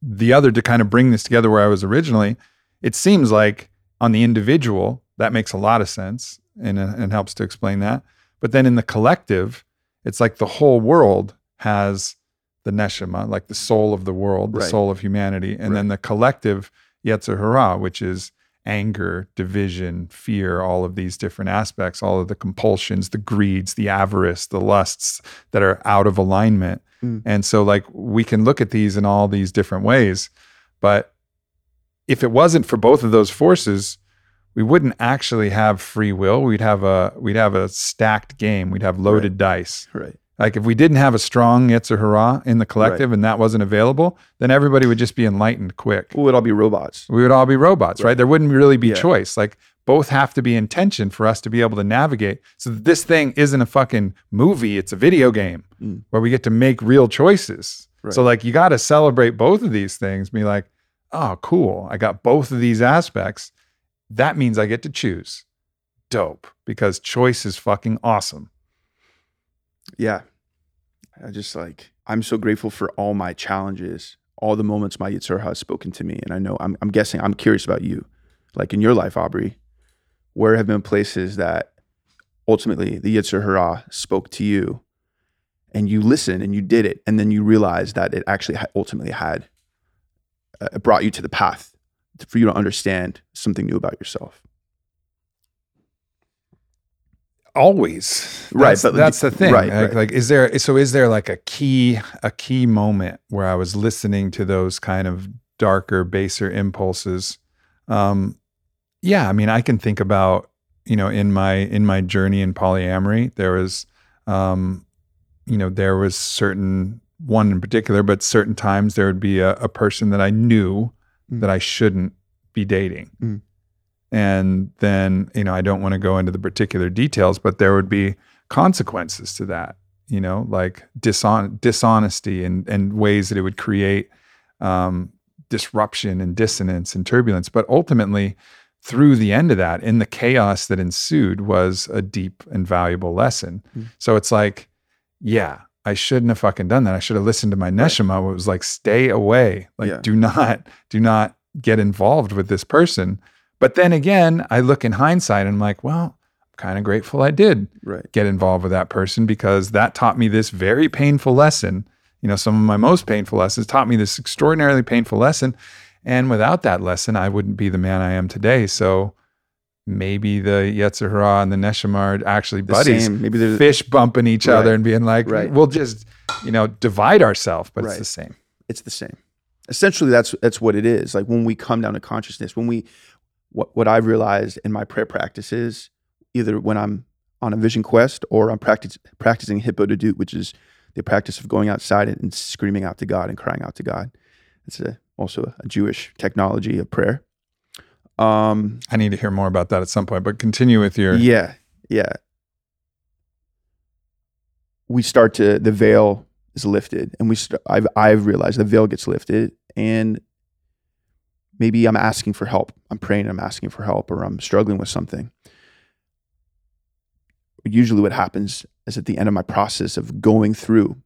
S1: the other to kind of bring this together where I was originally, it seems like on the individual, that makes a lot of sense and, uh, and helps to explain that. But then in the collective, it's like the whole world has the neshama, like the soul of the world, the
S2: Right.
S1: soul of humanity. And then the collective yetzer hara, which is anger, division, fear, all of these different aspects, all of the compulsions, the greeds, the avarice, the lusts that are out of alignment.
S2: Mm.
S1: And so, like, we can look at these in all these different ways. But if it wasn't for both of those forces, we wouldn't actually have free will. We'd have a we'd have a stacked game. We'd have loaded dice.
S2: right
S1: Like if we didn't have a strong Yetzer Hara in the collective and that wasn't available, then everybody would just be enlightened quick
S2: well it'd all be robots
S1: we would all be robots, right?
S2: Right.
S1: There wouldn't really be
S2: Yeah.
S1: choice. Like both have to be intention for us to be able to navigate. So that this thing isn't a fucking movie; it's a video game
S2: Mm.
S1: where we get to make real choices.
S2: Right.
S1: So like you got to celebrate both of these things. Be like, oh, cool! I got both of these aspects. That means I get to choose. Dope, because choice is fucking awesome.
S2: yeah i just like i'm so grateful for all my challenges all the moments my Yetzer has spoken to me, and I know I'm, I'm guessing I'm curious about you, like in your life, Aubrey, where have been places that ultimately the Yetzer Hara spoke to you, and you listened and you did it, and then you realized that it actually ultimately had uh, brought you to the path for you to understand something new about yourself.
S1: Always,
S2: right?
S1: That's,
S2: but
S1: that's the thing.
S2: right,
S1: Like,
S2: right.
S1: like, is there? So, is there like a key, a key moment where I was listening to those kind of darker, baser impulses? Um, yeah, I mean, I can think about you know in my in my journey in polyamory, there was, um, you know, there was certain one in particular, but certain times there would be a, a person that I knew
S2: Mm.
S1: that I shouldn't be dating.
S2: Mm.
S1: And then, you know, I don't want to go into the particular details, but there would be consequences to that, you know, like dishon- dishonesty and, and ways that it would create um, disruption and dissonance and turbulence. But ultimately, through the end of that, in the chaos that ensued, was a deep and valuable lesson.
S2: Mm.
S1: So it's like, yeah, I shouldn't have fucking done that. I should have listened to my neshama. It was like, stay away. Like,
S2: Yeah.
S1: do not, do not get involved with this person. But then again, I look in hindsight and I'm like, well, I'm kind of grateful I did
S2: right.
S1: get involved with that person because that taught me this very painful lesson. You know, some of my most painful lessons taught me this extraordinarily painful lesson. And without that lesson, I wouldn't be the man I am today. So maybe the Yetzer Hara and the Neshama are actually
S2: The
S1: buddies,
S2: same. Maybe there's
S1: fish bumping each
S2: Right.
S1: other and being like,
S2: Right.
S1: we'll just, you know, divide ourselves, but
S2: Right.
S1: it's the same.
S2: it's the same. Essentially, that's that's what it is. Like when we come down to consciousness, when we what what I've realized in my prayer practices, either when I'm on a vision quest or I'm practice, practicing hitbodedut, which is the practice of going outside and, and screaming out to God and crying out to God. It's a, also a Jewish technology of prayer. Um,
S1: I need to hear more about that at some point, but continue with your.
S2: yeah, yeah. We start to the veil is lifted, and we st- I've I've realized the veil gets lifted, and maybe I'm asking for help. I'm praying, I'm asking for help, or I'm struggling with something. Usually, what happens is at the end of my process of going through,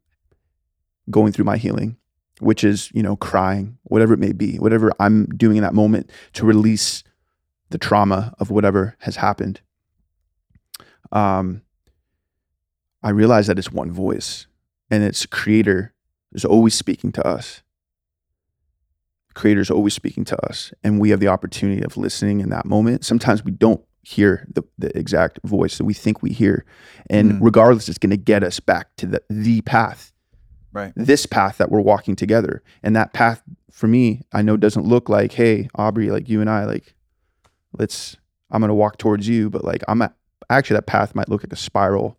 S2: going through my healing, which is you know crying, whatever it may be, whatever I'm doing in that moment to release the trauma of whatever has happened. Um, I realize that it's one voice, and its creator is always speaking to us. Creator is always speaking to us, and we have the opportunity of listening in that moment. Sometimes we don't hear the, the exact voice that we think we hear, and
S1: Mm.
S2: regardless, it's going to get us back to the the path
S1: Right.
S2: this path that we're walking together. And that path for me, I know doesn't look like, hey, Aubrey, like you and I, like, let's, I'm going to walk towards you. But like, I'm at, actually, that path might look like a spiral.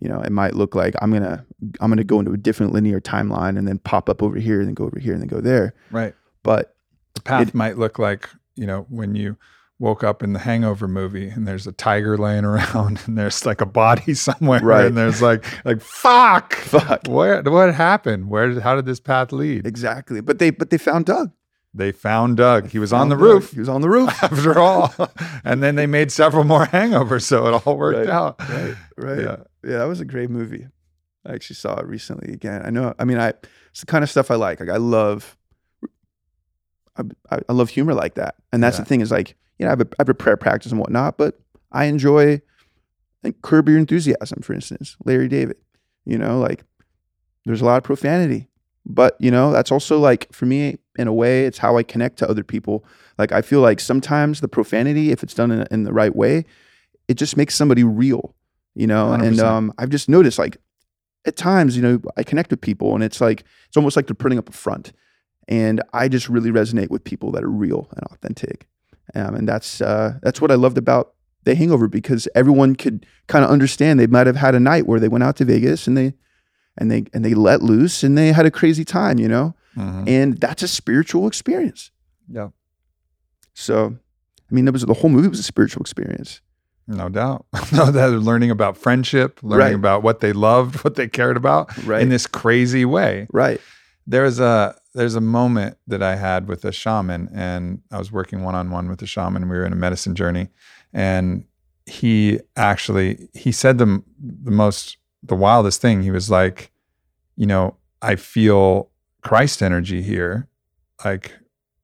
S2: You know, it might look like I'm going to, I'm going to go into a different linear timeline and then pop up over here and then go over here and then go there.
S1: Right.
S2: But
S1: The path
S2: It-
S1: might look like, you know, when you woke up in the hangover movie and there's a tiger laying around *laughs* and there's like a body *laughs* somewhere
S2: Right.
S1: and there's like like fuck *laughs*
S2: fuck.
S1: where what happened where did, how did this path lead
S2: Exactly. But they, but they found Doug.
S1: they found doug he was on the
S2: Doug.
S1: roof
S2: He was on the roof.
S1: after all and then they made several more hangovers so it all worked
S2: Right,
S1: out
S2: right, right.
S1: yeah
S2: Yeah, that was a great movie. I actually saw it recently again. I know. I mean, I it's the kind of stuff I like. Like I love, I, I I love humor like that. And that's
S1: Yeah.
S2: the thing is like, you know, I have, a, I have a prayer practice and whatnot, but I enjoy like Curb Your Enthusiasm, for instance, Larry David. You know, like there's a lot of profanity, but you know, that's also like for me in a way, it's how I connect to other people. Like I feel like sometimes the profanity, if it's done in, in the right way, it just makes somebody real. You know, and
S1: 100%.
S2: um, I've just noticed like at times, you know, I connect with people and it's like it's almost like they're putting up a front. And I just really resonate with people that are real and authentic. Um, and that's uh, that's what I loved about the hangover because everyone could kind of understand they might have had a night where they went out to Vegas and they and they and they let loose and they had a crazy time, you know?
S1: Mhm.
S2: And that's a spiritual experience.
S1: yeah
S2: So I mean, that was the whole movie was a spiritual experience.
S1: no doubt *laughs* no they're learning about friendship learning
S2: Right.
S1: about what they loved *laughs* what they cared about
S2: Right.
S1: in this crazy way
S2: right.
S1: there's a there's a moment that I had with a shaman, and I was working one on one with a shaman. We were in a medicine journey, and he actually he said the the most the wildest thing. He was like, you know, I feel Christ energy here. Like,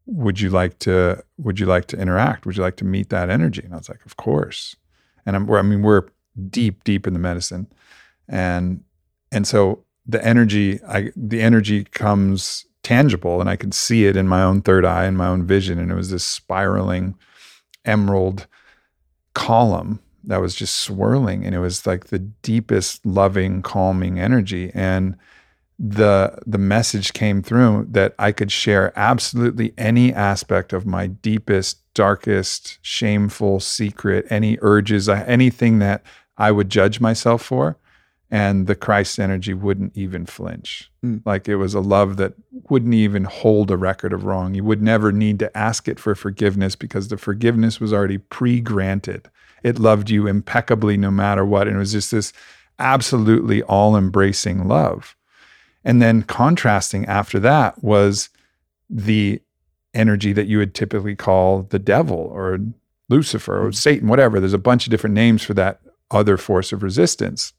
S1: would you like to would you like to interact? Would you like to meet that energy?" And I was like, "Of course." And I'm, I mean, we're deep, deep in the medicine, and and so the energy, I the energy comes tangible, and I could see it in my own third eye and my own vision, and it was this spiraling emerald column that was just swirling, and it was like the deepest, loving, calming energy, and the the message came through that I could share absolutely any aspect of my deepest, darkest, shameful secret, any urges, uh, anything that I would judge myself for, and the Christ energy wouldn't even flinch.
S2: Mm.
S1: Like it was a love that wouldn't even hold a record of wrong. You would never need to ask it for forgiveness because the forgiveness was already pre-granted. It loved you impeccably no matter what, and it was just this absolutely all-embracing love. And then contrasting after that was the energy that you would typically call the devil or Lucifer or Satan, whatever. There's a bunch of different names for that other force of resistance.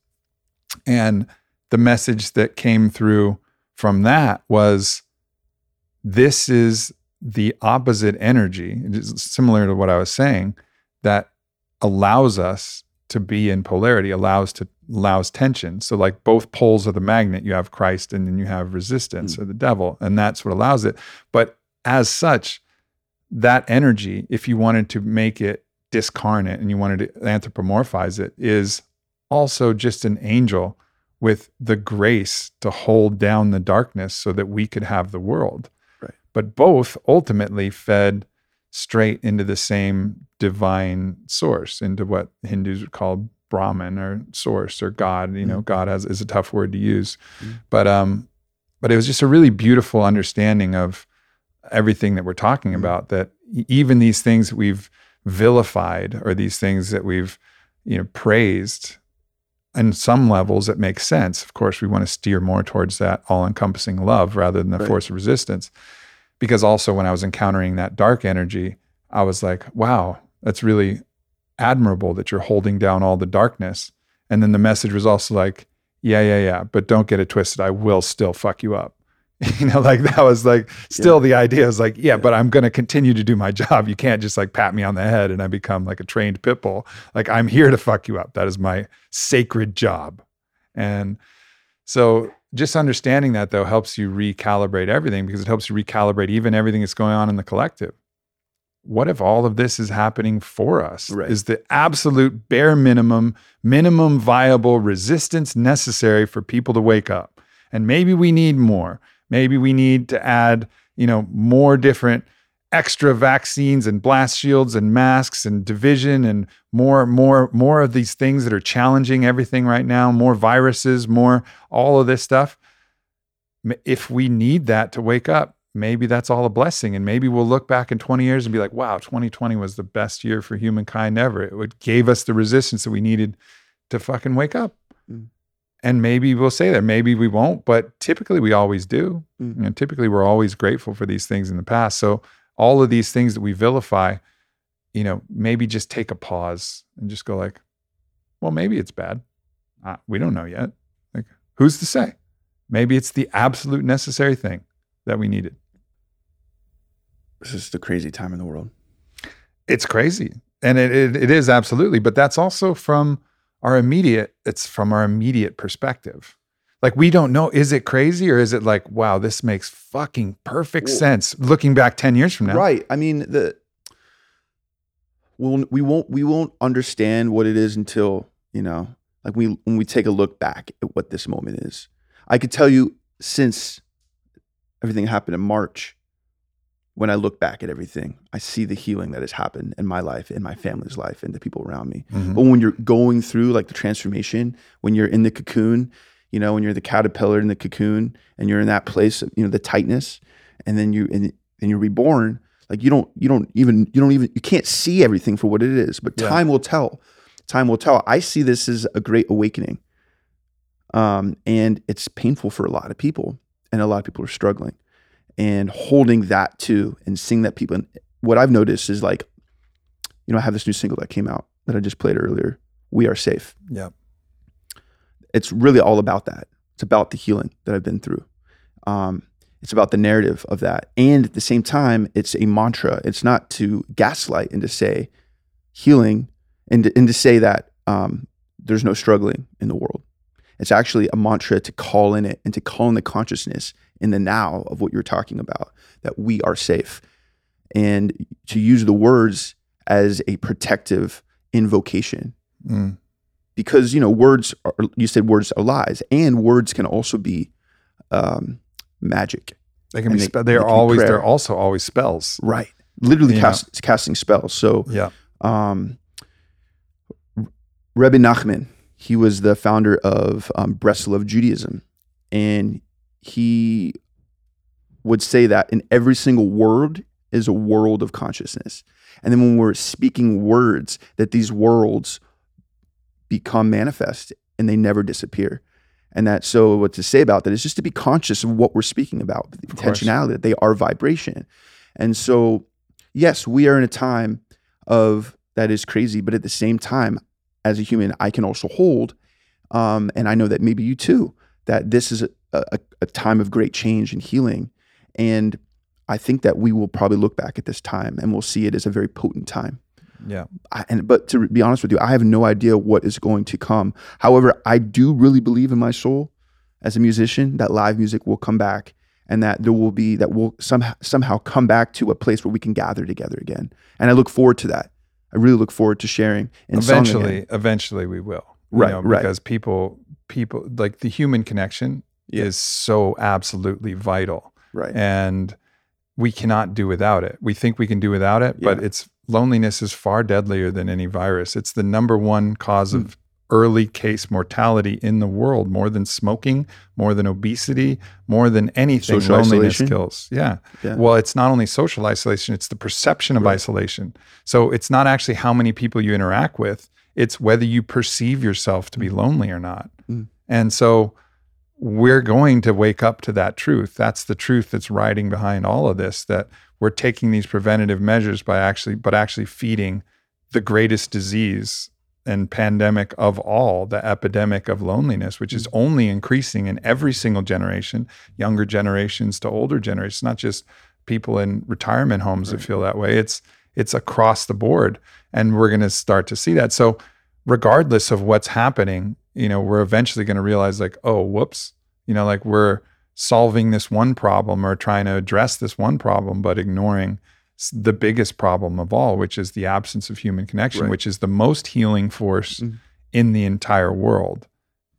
S1: And the message that came through from that was this is the opposite energy, similar to what I was saying, that allows us to be in polarity, allows to allows tension. So like both poles of the magnet, you have Christ and then you have resistance
S2: Mm.
S1: or the devil, and that's what allows it. But as such, that energy, if you wanted to make it discarnate and you wanted to anthropomorphize it, is also just an angel with the grace to hold down the darkness so that we could have the world.
S2: Right.
S1: But both ultimately fed straight into the same divine source, into what Hindus would call Brahman or source or God. You know,
S2: Mhm.
S1: God has is a tough word to use,
S2: Mhm.
S1: but um, but it was just a really beautiful understanding of everything that we're talking
S2: Mhm.
S1: about. That even these things that we've vilified or these things that we've you know praised on some levels it makes sense. Of course we want to steer more towards that all-encompassing love rather than the
S2: Right.
S1: force of resistance. Because also when i was encountering that dark energy i was like wow that's really admirable that you're holding down all the darkness. And then the message was also like yeah yeah yeah but don't get it twisted. I will still fuck you up *laughs* you know like that was like still the idea is like yeah, but i'm going to continue to do my *laughs* job. You can't just like pat me on the head and i become like a trained pit bull. Like i'm here to fuck you up. That is my sacred job. And so just understanding that though helps you recalibrate everything because it helps you recalibrate even everything that's going on in the collective. What if all of this is happening for us?
S2: Right.
S1: is the absolute bare minimum minimum viable resistance necessary for people to wake up? And maybe we need more maybe we need to add you know more different extra vaccines and blast shields and masks and division and more more more of these things that are challenging everything right now more viruses more all of this stuff. If we need that to wake up maybe that's all a blessing. And maybe we'll look back in 20 years and be like wow 2020 was the best year for humankind ever. It gave us the resistance that we needed to fucking wake up.
S2: Mm.
S1: And maybe we'll say that maybe we won't but typically we always do.
S2: Mm.
S1: you know, typically we're always grateful for these things in the past. So all of these things that we vilify you know maybe just take a pause and just go like well maybe it's bad. Uh, we don't know yet. Like who's to say? Maybe it's the absolute necessary thing that we needed.
S2: This is the crazy time in the world.
S1: it's crazy. And it, it, it is absolutely but that's also from our immediate it's from our immediate perspective like we don't know is it crazy or is it like wow this makes fucking perfect
S2: Well-
S1: sense looking back 10 years from now
S2: Right. I mean, the we'll, we won't we won't understand what it is until you know, like we when we take a look back at what this moment is. I could tell you since everything happened in March, when I look back at everything, I see the healing that has happened in my life, in my family's life, and the people around me.
S1: Mhm.
S2: But when you're going through like the transformation, when you're in the cocoon, you know, when you're the caterpillar in the cocoon and you're in that place, you know, the tightness, and then you and then you're reborn, like you don't you don't even you don't even you can't see everything for what it is, but
S1: Yeah.
S2: time will tell. Time will tell. I see this as a great awakening. Um, and it's painful for a lot of people, and a lot of people are struggling. And holding that too, and seeing that people, and what I've noticed is like, you know, I have this new single that came out that I just played earlier. We are safe.
S1: yeah
S2: It's really all about that. It's about the healing that I've been through. Um, It's about the narrative of that. And at the same time, it's a mantra. It's not to gaslight and to say healing and to, and to say that um, there's no struggling in the world. It's actually a mantra to call in it and to call in the consciousness in the now of what you're talking about, that we are safe. And to use the words as a protective invocation.
S1: Mm.
S2: Because, you know, words, are, you said words are lies, and words can also be um, magic.
S1: They can
S2: And
S1: be.
S2: they-
S1: Spe- they
S2: they
S1: always.
S2: prayer.
S1: They're also always spells.
S2: Right. Literally cast, casting spells. So,
S1: Yeah.
S2: um, Rebbe Nachman, he was the founder of um, Breslov Judaism, and he would say that in every single word is a world of consciousness, and then when we're speaking words, that these worlds become manifest and they never disappear. And that so what to say about that is just to be conscious of what we're speaking about, the intentionality that they are vibration. And so, yes, we are in a time of that is crazy, but at the same time, as a human, I can also hold, um, and I know that maybe you too, that this is a, a, time of great change and healing. And I think that we will probably look back at this time and we'll see it as a very potent time.
S1: Yeah.
S2: I, and but to be honest with you, I have no idea what is going to come. However, I do really believe in my soul as a musician that live music will come back and that there will be that will somehow somehow come back to a place where we can gather together again. And I look forward to that. I really look forward to sharing again.
S1: eventually, eventually we will. you
S2: Right,
S1: know,
S2: right.
S1: Because people, people like the human connection. Is so absolutely vital,
S2: Right.
S1: and we cannot do without it. We think we can do without it, but it's loneliness is far deadlier than any virus. It's the number one cause
S2: Hmm.
S1: of early case mortality in the world, more than smoking, more than obesity, more than anything.
S2: Social
S1: loneliness
S2: isolation?
S1: kills. Yeah.
S2: Yeah.
S1: Well, it's not only social isolation, it's the perception of
S2: Right.
S1: isolation. So it's not actually how many people you interact with, it's whether you perceive yourself to be lonely or not.
S2: Mm.
S1: And so we're going to wake up to that truth. That's the truth that's riding behind all of this that we're taking these preventative measures by actually but actually feeding the greatest disease and pandemic of all, the epidemic of loneliness, which is only increasing in every single generation, younger generations to older generations, not just people in retirement homes that feel that way. It's it's across the board. And we're gonna start to see that. So regardless of what's happening, you know, we're eventually gonna realize like, oh, whoops, you know, like we're solving this one problem or trying to address this one problem, but ignoring the biggest problem of all, which is the absence of human connection,
S2: Right.
S1: which is the most healing force
S2: Mhm.
S1: in the entire world.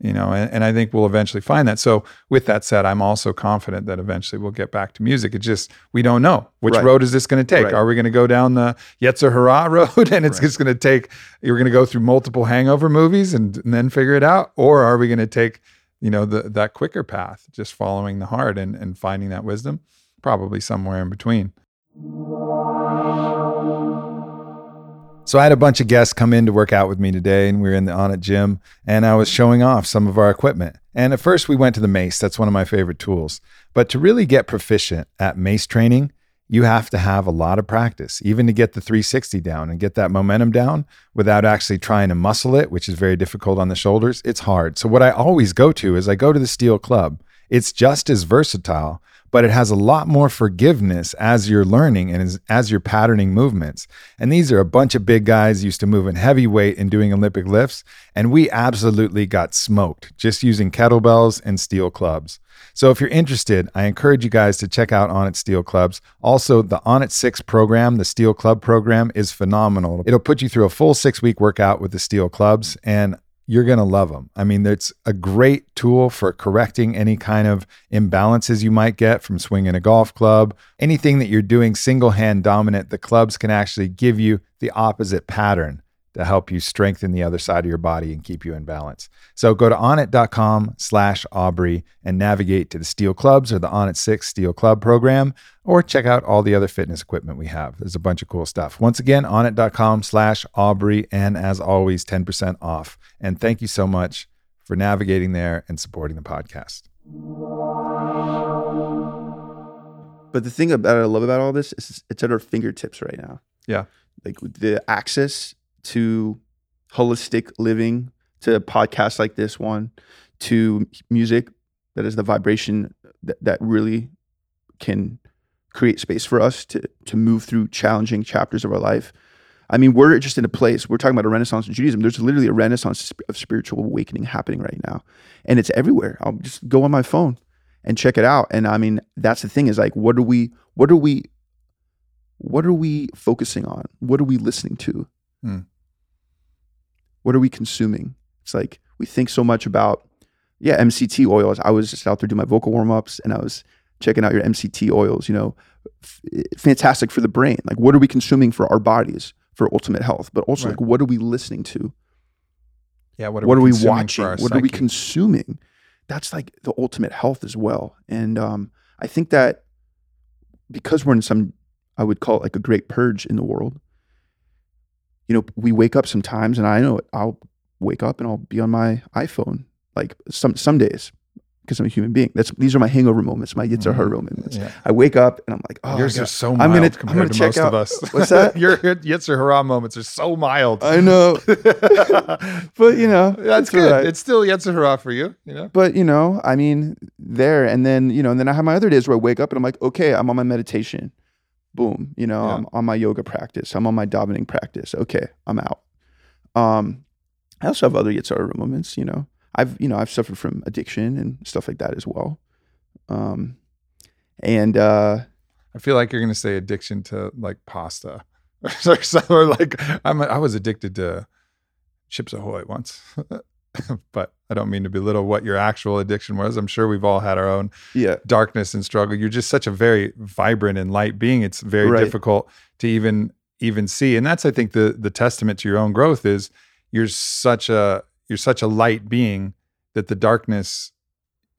S1: You know, and, and I think we'll eventually find that. So, with that said, I'm also confident that eventually we'll get back to music. It just we don't know which
S2: Right.
S1: road is this going to take.
S2: Right.
S1: Are we going to go down the Yetzer Hara *laughs* road, and it's
S2: Right.
S1: just going to take? You're going to go through multiple Hangover movies and, and then figure it out, or are we going to take you know the, that quicker path, just following the heart and and finding that wisdom? Probably somewhere in between. So I had a bunch of guests come in to work out with me today, and we were in the Onnit gym, and I was showing off some of our equipment. And at first, we went to the mace. That's one of my favorite tools. But to really get proficient at mace training, you have to have a lot of practice, even to get the 360 down and get that momentum down without actually trying to muscle it, which is very difficult on the shoulders. It's hard. So what I always go to is I go to the Steel Club. It's just as versatile, but it has a lot more forgiveness as you're learning and as, as you're patterning movements. And these are a bunch of big guys used to moving heavy weight and doing Olympic lifts. And we absolutely got smoked just using kettlebells and steel clubs. So if you're interested, I encourage you guys to check out Onnit Steel Clubs. Also, the Onnit 6 program, the Steel Club program, is phenomenal. It'll put you through a full six week workout with the steel clubs. And you're going to love them. I mean, it's a great tool for correcting any kind of imbalances you might get from swinging a golf club. Anything that you're doing single hand dominant, the clubs can actually give you the opposite pattern to help you strengthen the other side of your body and keep you in balance. So go to onnit.com slash Aubrey and navigate to the steel clubs or the Onnit 6 steel club program, or check out all the other fitness equipment we have. There's a bunch of cool stuff. Once again, onnit.com slash Aubrey. And as always, 10% off. And thank you so much for navigating there and supporting the podcast.
S2: But the thing about I love about all this is it's at our fingertips right now.
S1: Yeah.
S2: Like with the access to holistic living, to podcasts like this one, to music that is the vibration that, that really can create space for us to to move through challenging chapters of our life. I mean, we're just in a place. We're talking about a renaissance in Judaism. There's literally a renaissance of spiritual awakening happening right now, and it's everywhere. I'll just go on my phone and check it out. And I mean, that's the thing is like, what are we? What are we? What are we focusing on? What are we listening to?
S1: Hmm.
S2: What are we consuming? It's like we think so much about, yeah, MCT oils. I was just out there doing my vocal warm ups, and I was checking out your MCT oils. You know, f- fantastic for the brain. Like, what are we consuming for our bodies for ultimate health? But also,
S1: Right.
S2: like, what are we listening to?
S1: Yeah. What are,
S2: what are we watching? What are we consuming? That's like the ultimate health as well. And um, I think that because we're in some, I would call it like a great purge in the world. You know, we wake up sometimes, and I know it. I'll wake up and I'll be on my iPhone like some some days because I'm a human being. That's these are my hangover moments, my Yitzhar
S1: Mhm.
S2: moments.
S1: Yeah.
S2: I wake up and I'm like, oh,
S1: Yours are so
S2: I'm gonna- I'm gonna
S1: to
S2: check
S1: most
S2: out-
S1: of us. *laughs*
S2: What's that? *laughs*
S1: Your Yetzer Hara moments are so mild.
S2: I know, *laughs* but you know,
S1: That's
S2: it's
S1: good.
S2: right.
S1: It's still Yetzer Hara for you, you know?
S2: but you know, I mean, there and then you know, and then I have my other days where I wake up and I'm like, okay, I'm on my meditation. Boom, you know,
S1: Yeah.
S2: I'm on my yoga practice. I'm on my davening practice. Okay, I'm out. Um, I also have other Yitzhar moments. You know, I've you know I've suffered from addiction and stuff like that as well. Um, and uh,
S1: I feel like you're going to say addiction to like pasta. *laughs* or something, like I'm I was addicted to Chips Ahoy once. *laughs* *laughs* but I don't mean to belittle what your actual addiction was. I'm sure we've all had our own
S2: yeah,
S1: darkness and struggle. You're just such a very vibrant and light being. It's very
S2: Right.
S1: difficult to even even see. And that's I think the the testament to your own growth is you're such a you're such a light being that the darkness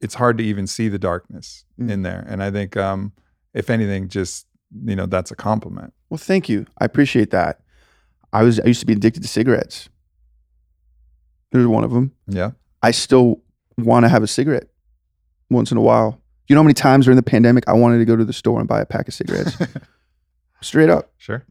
S1: it's hard to even see the darkness
S2: Mm.
S1: in there. And I think um if anything just you know that's a compliment.
S2: Well, thank you. I appreciate that. I was I used to be addicted to cigarettes. There's one of them.
S1: Yeah.
S2: I still want to have a cigarette once in a while. You know how many times during the pandemic I wanted to go to the store and buy a pack of cigarettes? *laughs* Straight up.
S1: Sure.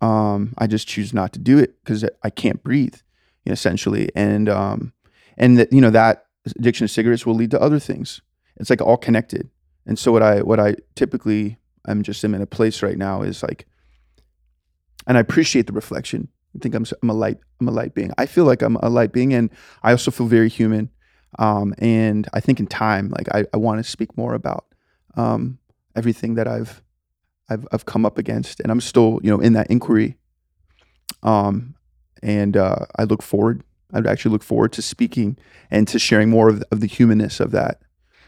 S2: Um, I just choose not to do it because I can't breathe, you know, essentially. And um, and that you know that addiction to cigarettes will lead to other things. It's like all connected. And so what I what I typically I'm just am in a place right now is like, and I appreciate the reflection. I think I'm I'm a light I'm a light being. I feel like I'm a light being, and I also feel very human. Um, and I think in time, like I, I want to speak more about um, everything that I've I've I've come up against, and I'm still you know in that inquiry. Um, and uh, I look forward. I'd actually look forward to speaking and to sharing more of, of the humanness of that.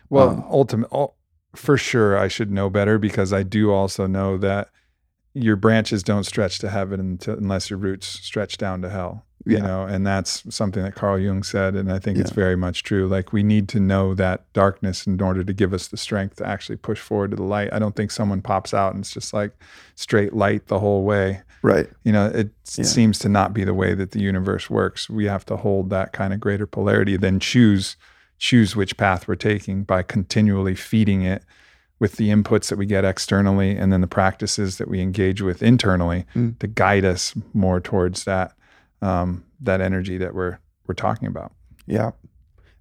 S1: Well,
S2: Um,
S1: ultimate, ul- for sure, I should know better because I do also know that your branches don't stretch to heaven until, unless your roots stretch down to hell. You know, and that's something that Carl Jung said, and I think it's very much true. Like we need to know that darkness in order to give us the strength to actually push forward to the light. I don't think someone pops out and it's just like straight light the whole way.
S2: Right.
S1: You know, it
S2: Yeah.
S1: seems to not be the way that the universe works. We have to hold that kind of greater polarity, then choose choose which path we're taking by continually feeding it with the inputs that we get externally and then the practices that we engage with internally
S2: Mm.
S1: to guide us more towards that um, that energy that we're we're talking about.
S2: Yeah,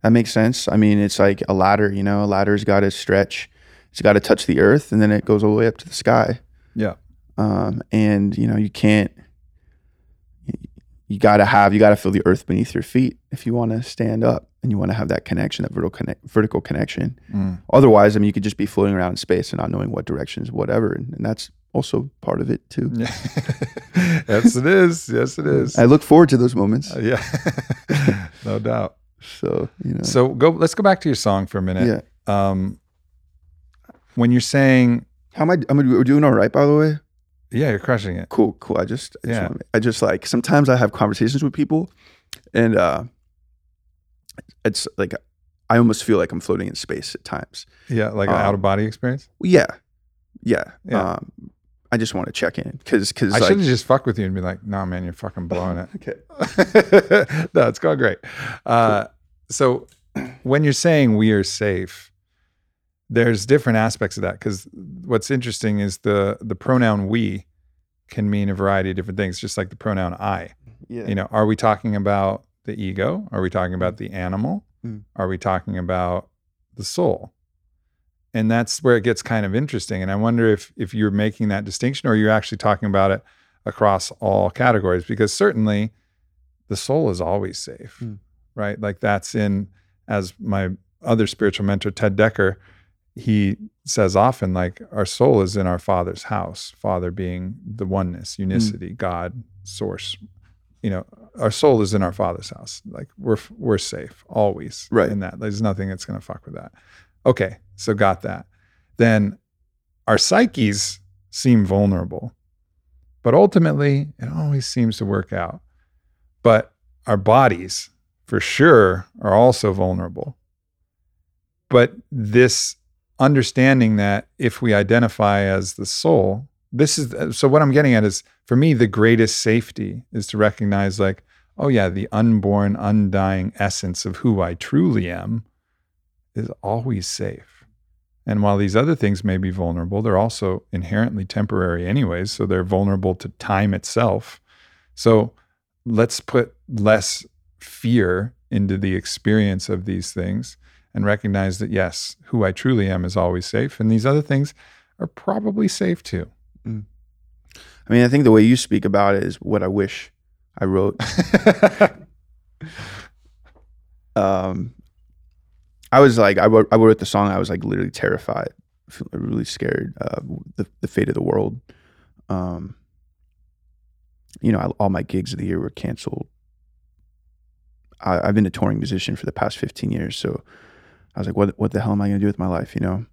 S2: that makes sense. I mean, it's like a ladder. You know, a ladder's got to stretch. It's got to touch the earth, and then it goes all the way up to the sky.
S1: Yeah.
S2: Um, and you know, you can't. You got to have. You got to feel the earth beneath your feet if you want to stand up, and you want to have that connection, that vertical connect, vertical connection.
S1: Mm.
S2: Otherwise, I mean, you could just be floating around in space and not knowing what directions, whatever, and, and that's also part of it too.
S1: Yeah. *laughs* yes, it is. Yes, it is.
S2: I look forward to those moments.
S1: Uh, yeah, *laughs* no doubt.
S2: So you know,
S1: So go. Let's go back to your song for a minute.
S2: yeah.
S1: Um, when you're saying,
S2: How am I? I'm doing all right? By the way.
S1: "Yeah, you're crushing it,"
S2: cool cool i just I just,
S1: Yeah.
S2: wanna- I just like sometimes i have conversations with people and uh it's like i almost feel like i'm floating in space at times
S1: yeah, like an
S2: Um,
S1: out of body experience.
S2: yeah yeah,
S1: Yeah.
S2: um i just want to check in because because
S1: I
S2: like
S1: should have just fucked with you and be like, "Nah, man, you're fucking blowing it."
S2: okay *laughs*
S1: no, it's going great. Uh, so when you're saying we are safe, there's different aspects of that because what's interesting is the the pronoun we can mean a variety of different things, just like the pronoun I.
S2: yeah
S1: You know, are we talking about the ego? Are we talking about the animal?
S2: Mm.
S1: Are we talking about the soul? and that's where it gets kind of interesting. And I wonder if if you're making that distinction or you're actually talking about it across all categories, because certainly the soul is always safe,
S2: Mm.
S1: right? Like that's in as my other spiritual mentor Ted Dekker, he says often like our soul is in our father's house, father being the oneness, unicity, God, source. You know, our soul is in our father's house. Like we're we're safe always
S2: Right.
S1: in that. There's nothing that's going to fuck with that. Okay, so got that. Then our psyches seem vulnerable. But ultimately, it always seems to work out. But our bodies, for sure, are also vulnerable. But this understanding that if we identify as the soul, this is uh, so what I'm getting at is for me, the greatest safety is to recognize, like, oh, yeah, the unborn, undying essence of who I truly am is always safe. And while these other things may be vulnerable, they're also inherently temporary, anyways. So they're vulnerable to time itself. So let's put less fear into the experience of these things and recognize that, yes, who I truly am is always safe. And these other things are probably safe too.
S2: I mean, I think the way you speak about it is what I wish I wrote. *laughs* um, I was like, I wrote, I wrote the song. I was like literally terrified, really scared of the, the fate of the world. Um, you know, I, all my gigs of the year were canceled. I, I've been a touring musician for the past 15 years. So I was like, what, what the hell am I going to do with my life? You know,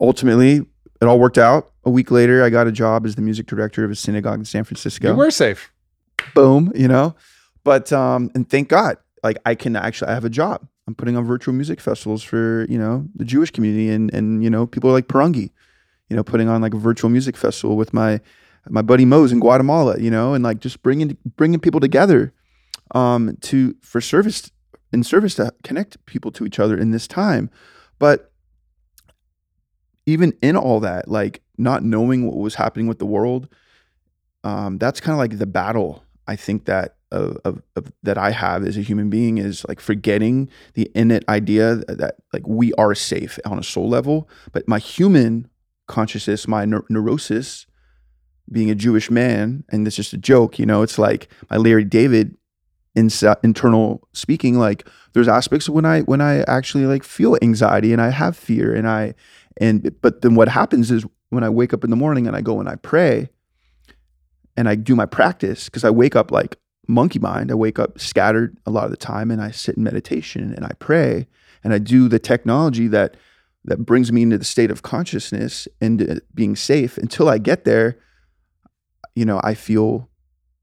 S2: ultimately it all worked out. A week later, I got a job as the music director of a synagogue in San Francisco
S1: You were safe.
S2: boom, you know. But um, and thank God, like I can actually I have a job. I'm putting on virtual music festivals for you know the Jewish community and and you know people like Parangi, you know, putting on like a virtual music festival with my my buddy Mose in Guatemala, you know, and like just bringing bringing people together um, to for service in service to connect people to each other in this time. But even in all that, like not knowing what was happening with the world, um, that's kind of like the battle I think that of, of, of that I have as a human being is like forgetting the innate idea that, that, like we are safe on a soul level, but my human consciousness, my neur- neurosis, being a Jewish man, and it's just a joke, you know, it's like my Larry David internal speaking. Like there's aspects when I when I actually like feel anxiety and I have fear and I and but then what happens is when I wake up in the morning and I go and I pray and I do my practice because I wake up like monkey mind. I wake up scattered a lot of the time and I sit in meditation and I pray and I do the technology that that brings me into the state of consciousness and uh, being safe until I get there. You know, I feel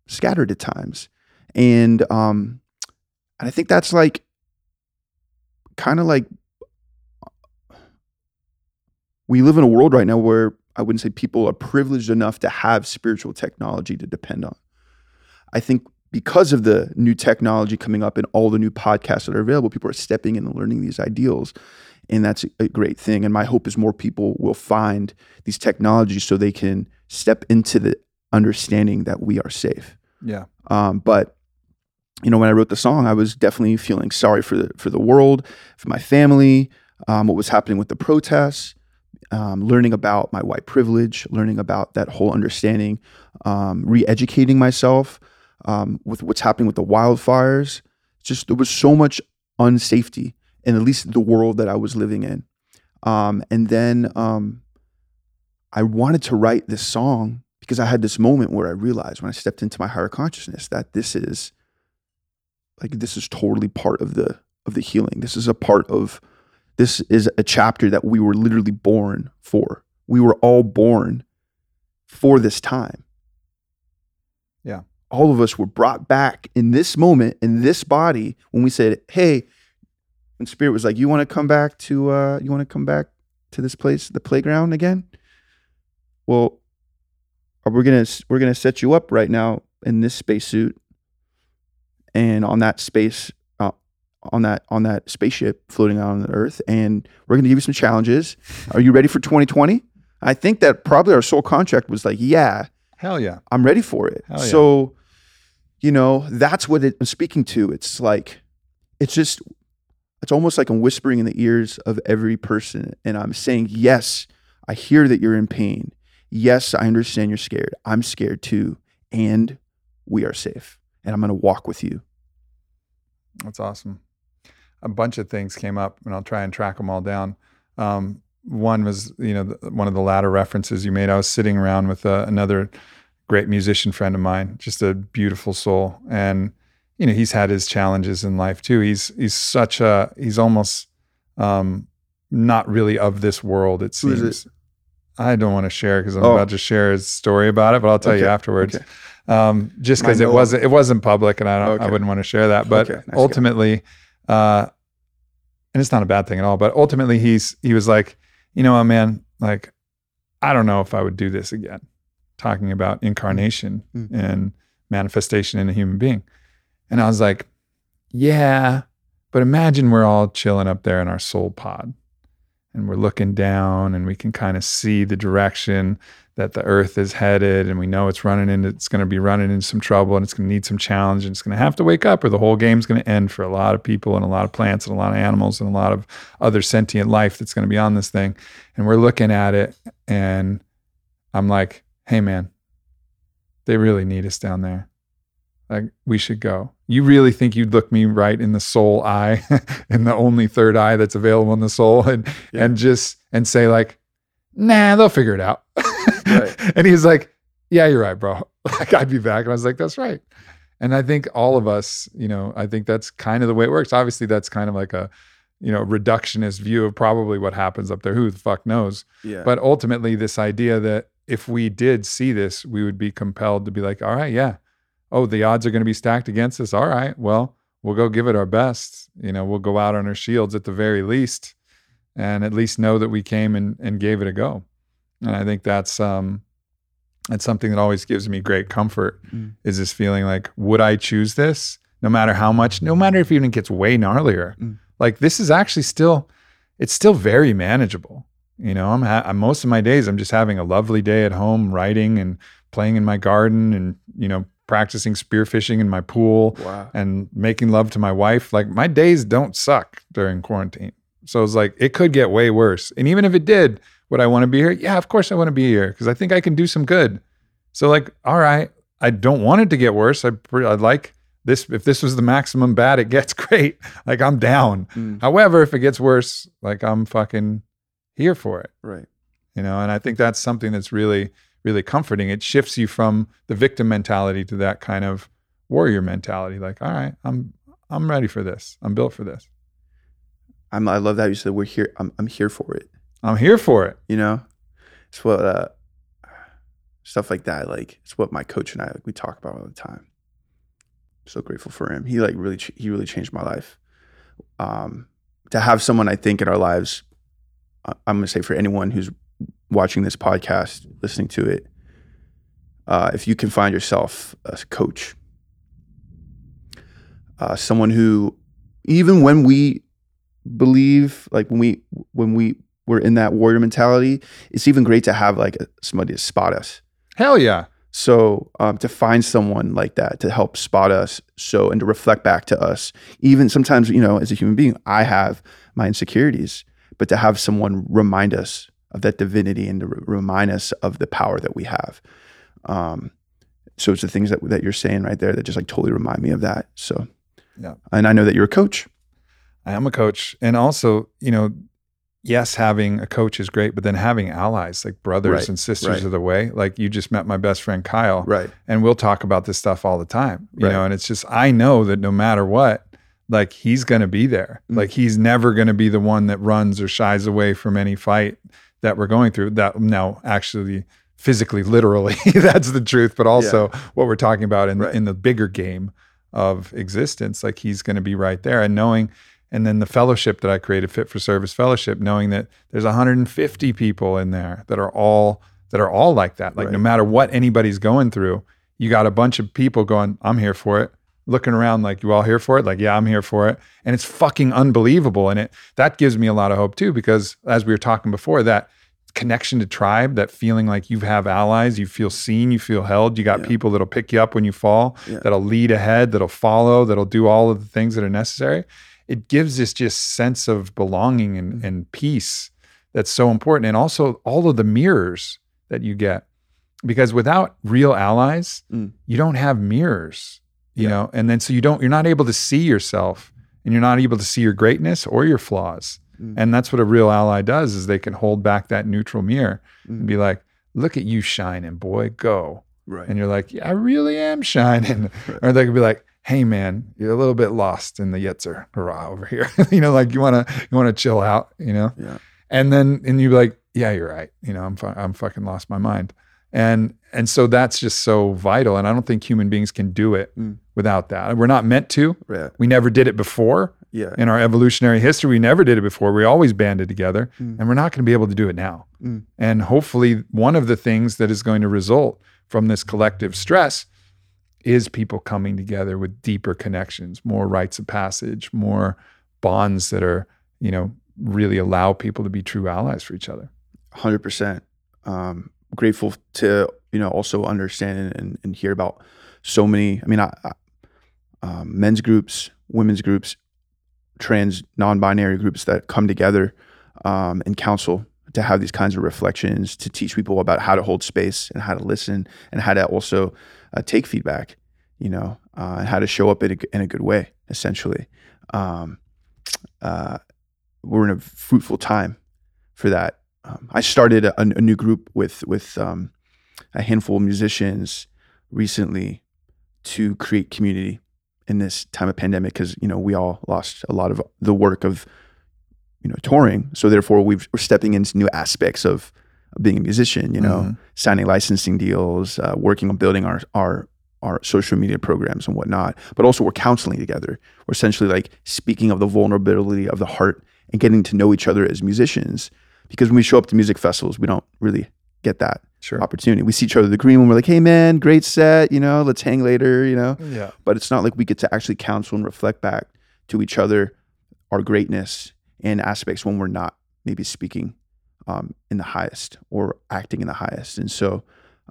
S2: scattered at times, and um, and I think that's like kind of like we live in a world right now where I wouldn't say people are privileged enough to have spiritual technology to depend on. I think because of the new technology coming up and all the new podcasts that are available, people are stepping in and learning these ideals. And that's a great thing. And my hope is more people will find these technologies so they can step into the understanding that we are safe.
S1: Yeah.
S2: Um, but you know, when I wrote the song, I was definitely feeling sorry for the for the world, for my family, um, what was happening with the protests, um, learning about my white privilege, learning about that whole understanding, um, re-educating myself um, with what's happening with the wildfires. Just there was so much unsafety in at least the world that I was living in, um, and then um, I wanted to write this song because I had this moment where I realized when I stepped into my higher consciousness that this is like this is totally part of the of the healing. This is a part of this is a chapter that we were literally born for. We were all born for this time.
S1: Yeah.
S2: All of us were brought back in this moment, in this body, when we said, Hey, when spirit was like, You want to come back to uh you want to come back to this place, the playground again? Well, we're gonna we're gonna set you up right now in this spacesuit and on that space on that on that spaceship floating out on the earth and we're going to give you some challenges *laughs* are you ready for 2020 i think that probably our sole contract was like yeah
S1: Hell yeah.
S2: i'm ready for it
S1: Hell yeah.
S2: so you know that's what it, i'm speaking to it's like it's just it's almost like I'm whispering in the ears of every person and I'm saying, Yes, I hear that you're in pain. Yes, I understand you're scared. I'm scared too. And we are safe. And I'm going to walk with you.
S1: That's awesome. A bunch of things came up, and I'll try and track them all down. Um, one was, you know, the, one of the latter references you made. I was sitting around with uh, another great musician friend of mine, just a beautiful soul, and you know, he's had his challenges in life too. He's he's such a he's almost um, not really of this world. It seems. I don't want to share because I'm
S2: Oh.
S1: about to share his story about it, but I'll tell you afterwards.
S2: okay.
S1: Um, just because it wasn't it wasn't public, and I don't I wouldn't want to share that. But
S2: Okay, nice guy.
S1: Uh, and it's not a bad thing at all. But ultimately, he's he was like, you know, what, man, like I don't know if I would do this again. Talking about incarnation
S2: Mm.
S1: and manifestation in a human being, and I was like, yeah, but imagine we're all chilling up there in our soul pod and we're looking down and we can kind of see the direction that the earth is headed and we know it's running into it's going to be running into some trouble and it's going to need some challenge and it's going to have to wake up or the whole game's going to end for a lot of people and a lot of plants and a lot of animals and a lot of other sentient life that's going to be on this thing. And we're looking at it and i'm like hey man they really need us down there. Like we should go you really think you'd look me right in the soul eye *laughs* in the only third eye that's available in the soul *laughs* and
S2: Yeah.
S1: and just and say like nah they'll figure it out
S2: Right. *laughs*
S1: and he's like yeah you're right bro like i'd be back and i was like that's right and i think all of us you know i think that's kind of the way it works obviously that's kind of like a you know reductionist view of probably what happens up there who the fuck knows
S2: Yeah.
S1: but ultimately, this idea that if we did see this, we would be compelled to be like, all right, yeah. Oh, the odds are going to be stacked against us. All right. Well, we'll go give it our best. You know, we'll go out on our shields at the very least and at least know that we came and, and gave it a go. And I think that's um that's something that always gives me great comfort
S2: Mm.
S1: is this feeling like, would I choose this? No matter how much, no matter if even it gets way gnarlier.
S2: Mm.
S1: Like this is actually still, it's still very manageable. You know, I'm, ha- I'm most of my days I'm just having a lovely day at home, writing and playing in my garden, and you know, practicing spearfishing in my pool
S2: wow.
S1: and making love to my wife. Like my days don't suck during quarantine. So it's like it could get way worse. And even if it did, would I want to be here? Yeah, of course I want to be here because I think I can do some good. So like, all right, I don't want it to get worse. I I'd like this. If this was the maximum bad it gets, *laughs* great. Like I'm down.
S2: Mm.
S1: However, if it gets worse, like I'm fucking here for it
S2: Right.
S1: you know and i think that's something that's really really comforting it shifts you from the victim mentality to that kind of warrior mentality like all right i'm i'm ready for this i'm built for this
S2: I'm, I love that you said we're here. I'm, I'm here for it.
S1: i'm here for it
S2: You know, it's what uh, stuff like that. Like it's what my coach and I like, we talk about all the time. So grateful for him. He like really ch- he really changed my life. Um, to have someone I think in our lives, I'm gonna say for anyone who's watching this podcast, listening to it, uh, if you can find yourself a coach, uh, someone who, even when we believe, like when we when we were in that warrior mentality, it's even great to have like a, somebody to spot us.
S1: hell yeah
S2: So um, to find someone like that to help spot us, so and to reflect back to us, even sometimes you know, as a human being, I have my insecurities, but to have someone remind us of that divinity and to re- remind us of the power that we have. Um, so it's the things that that you're saying right there that just like totally remind me of that. So,
S1: Yeah.
S2: and I know that you're a coach.
S1: i am a coach and also you know yes having a coach is great but then having allies like brothers
S2: Right,
S1: and sisters
S2: right.
S1: of the way like you just met my best friend kyle
S2: Right.
S1: and we'll talk about this stuff all the time you
S2: Right.
S1: know and it's just i know that no matter what like he's going to be there
S2: Mm.
S1: like he's never going to be the one that runs or shies away from any fight that we're going through that now actually physically literally *laughs* that's the truth but also what we're talking about in
S2: Right.
S1: in the bigger game of existence like he's going to be right there. And knowing and then the fellowship that I created fit for service fellowship knowing that there's 150 people in there that are all that are all like that. Like no matter what anybody's going through you got a bunch of people going I'm here for it looking around like you all here for it like yeah I'm here for it and it's fucking unbelievable and it that gives me a lot of hope too because as we were talking before that connection to tribe that feeling like you have allies you feel seen you feel held you got
S2: Yeah.
S1: people that'll pick you up when you fall
S2: Yeah.
S1: that'll lead ahead that'll follow that'll do all of the things that are necessary it gives this just sense of belonging and, and peace that's so important. And also all of the mirrors that you get. Because without real allies,
S2: Mm.
S1: you don't have mirrors, you
S2: Yeah.
S1: know, and then so you don't, you're not able to see yourself and you're not able to see your greatness or your flaws.
S2: Mm.
S1: And that's what a real ally does is they can hold back that neutral mirror and
S2: Mm.
S1: be like, look at you shining, boy, go.
S2: Right.
S1: And you're like, yeah, I really am shining. *laughs*
S2: Right.
S1: Or they could be like, hey man, you're a little bit lost in the Yetzer hara over here. *laughs* you know, like you wanna you wanna chill out, you know?
S2: yeah.
S1: And then and you're like, yeah, you're right. You know, I'm fu- I'm fucking lost my mind. And and so that's just so vital. And I don't think human beings can do it
S2: Mm.
S1: without that. We're not meant to.
S2: Right.
S1: We never did it before
S2: Yeah.
S1: in our evolutionary history. We never did it before. We always banded together,
S2: Mm.
S1: and we're not going to be able to do it now.
S2: Mm.
S1: And hopefully, one of the things that is going to result from this collective stress is people coming together with deeper connections, more rites of passage, more bonds that are, you know, really allow people to be true allies for each other.
S2: hundred percent. Um, grateful to you know also understand and, and hear about so many. I mean, I, I, um, men's groups, women's groups, trans, non-binary groups that come together um, and counsel to have these kinds of reflections to teach people about how to hold space and how to listen and how to also uh, take feedback. You know, uh, and how to show up in a, in a good way. Essentially, um, uh, we're in a fruitful time for that um, I started a, a new group with with um, a handful of musicians recently to create community in this time of pandemic because you know we all lost a lot of the work of you know touring, so therefore we've, we're stepping into new aspects of, being a musician. You know,
S1: Mhm.
S2: signing licensing deals, uh, working on building our our our social media programs and whatnot, but also we're counseling together. We're essentially like speaking of the vulnerability of the heart and getting to know each other as musicians because when we show up to music festivals, we don't really get that
S1: Sure.
S2: opportunity. We see each other the green when we're like, "Hey, man, great set," you know, let's hang later, you know.
S1: Yeah.
S2: But it's not like we get to actually counsel and reflect back to each other our greatness and aspects when we're not maybe speaking um, in the highest or acting in the highest. And so,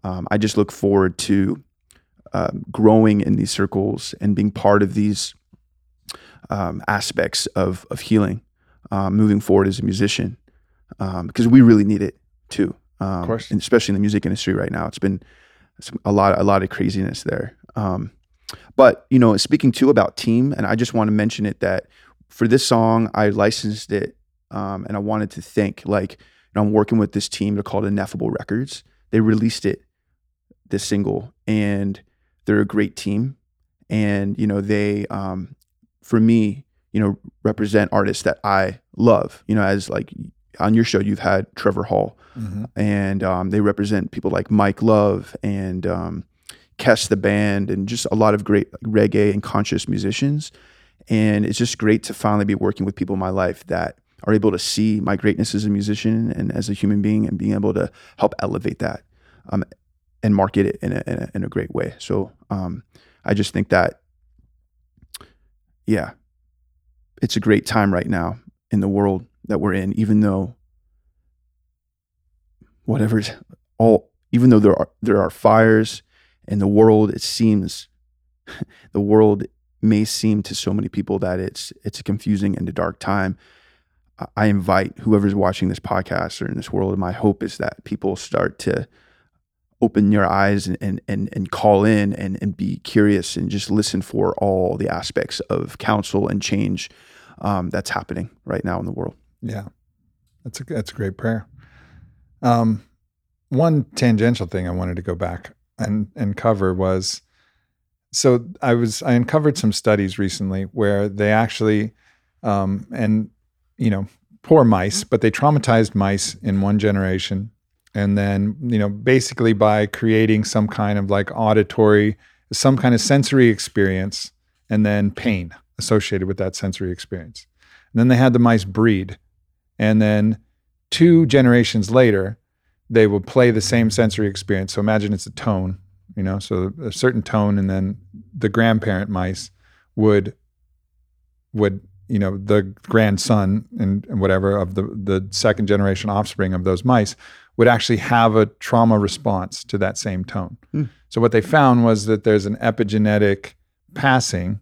S2: um, I just look forward to um, growing in these circles and being part of these um, aspects of of healing, um, moving forward as a musician, um, because we really need it too. Um,
S1: course.
S2: and especially in the music industry right now, it's been a lot a lot of craziness there. Um, but you know, speaking too about team, and I just want to mention it that for this song, I licensed it, um, and I wanted to thank like you know, I'm working with this team. They're called Ineffable Records. They released it, this single, and they're a great team. And you know, they um, for me, you know, represent artists that I love. You know, as like on your show, you've had Trevor Hall,
S1: Mhm.
S2: and um, they represent people like Mike Love and um, Kes the band, and just a lot of great reggae and conscious musicians. And it's just great to finally be working with people in my life that are able to see my greatness as a musician and as a human being, and being able to help elevate that um, and market it in a, in a in a great way. So um, I just think that, yeah, it's a great time right now in the world that we're in, even though whatever's all even though there are there are fires in the world it seems *laughs* the world may seem to so many people that it's it's a confusing and a dark time. I- invite whoever's watching this podcast or in this world my hope is that people start to open your eyes and and and, and call in and and be curious and just listen for all the aspects of counsel and change um, that's happening right now in the world
S1: Yeah, that's a that's a great prayer. Um, one tangential thing I wanted to go back and and cover was, so I was I uncovered some studies recently where they actually, um, and you know, poor mice, but they traumatized mice in one generation, and then you know, basically by creating some kind of like auditory, some kind of sensory experience, and then pain associated with that sensory experience. And then they had the mice breed. And then two generations later, they would play the same sensory experience. So imagine it's a tone, you know, so a certain tone, and then the grandparent mice would would you know the grandson and, and whatever of the the second generation offspring of those mice would actually have a trauma response to that same tone.
S2: Hmm.
S1: So what they found was that there's an epigenetic passing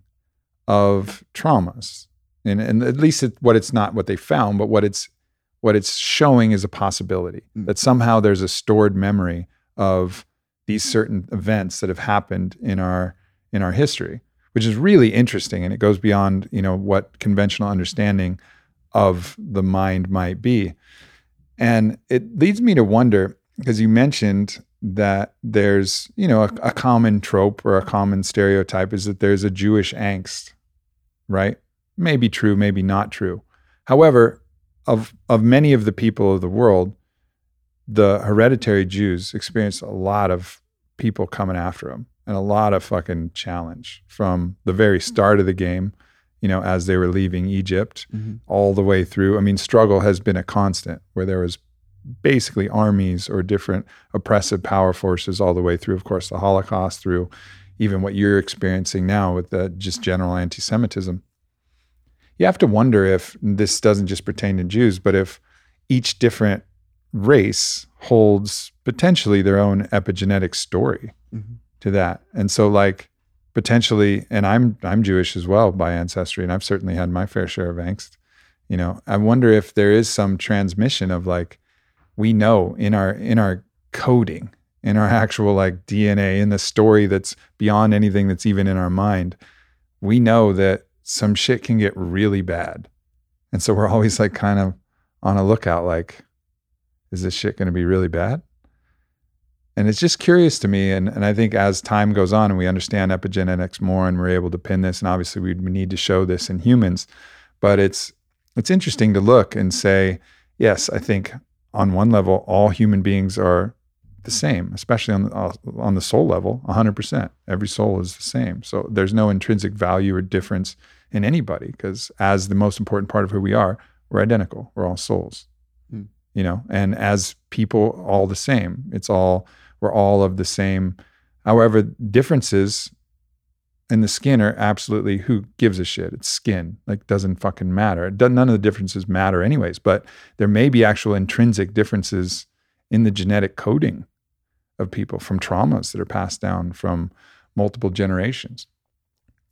S1: of traumas and and at least it, what it's not what they found, but what it's what it's showing is a possibility
S2: Mm.
S1: that somehow there's a stored memory of these certain events that have happened in our in our history, which is really interesting, and it goes beyond you know what conventional understanding of the mind might be, and it leads me to wonder because you mentioned that there's you know a, a common trope or a common stereotype is that there's a Jewish angst, right? Maybe true, maybe not true. However, of of many of the people of the world, the hereditary Jews experienced a lot of people coming after them and a lot of fucking challenge from the very start of the game, you know, as they were leaving Egypt
S2: Mhm.
S1: all the way through. I mean, struggle has been a constant where there was basically armies or different oppressive power forces all the way through, of course, the Holocaust, through even what you're experiencing now with the just general anti Semitism. You have to wonder if this doesn't just pertain to Jews, but if each different race holds potentially their own epigenetic story
S2: Mhm.
S1: to that. And so like potentially and I'm I'm Jewish as well by ancestry and I've certainly had my fair share of angst. You know, I wonder if there is some transmission of like we know in our in our coding, in our actual like DNA, in the story that's beyond anything that's even in our mind, we know that some shit can get really bad. And so we're always like kind of on a lookout like is this shit going to be really bad? And it's just curious to me. And, and I think as time goes on and we understand epigenetics more and we're able to pin this, and obviously we, need to show this in humans, but it's it's interesting to look and say, yes, I think on one level, all human beings are the same, especially on the, uh, on the soul level, 100%. Every soul is the same. So there's no intrinsic value or difference in anybody because as the most important part of who we are, we're identical. We're all souls.
S2: Hmm.
S1: You know, and as people all the same. It's all we're all of the same. However, differences in the skin are absolutely who gives a shit. It's skin. Like doesn't fucking matter. It doesn't, none of the differences matter anyways, but there may be actual intrinsic differences in the genetic coding of people from traumas that are passed down from multiple generations.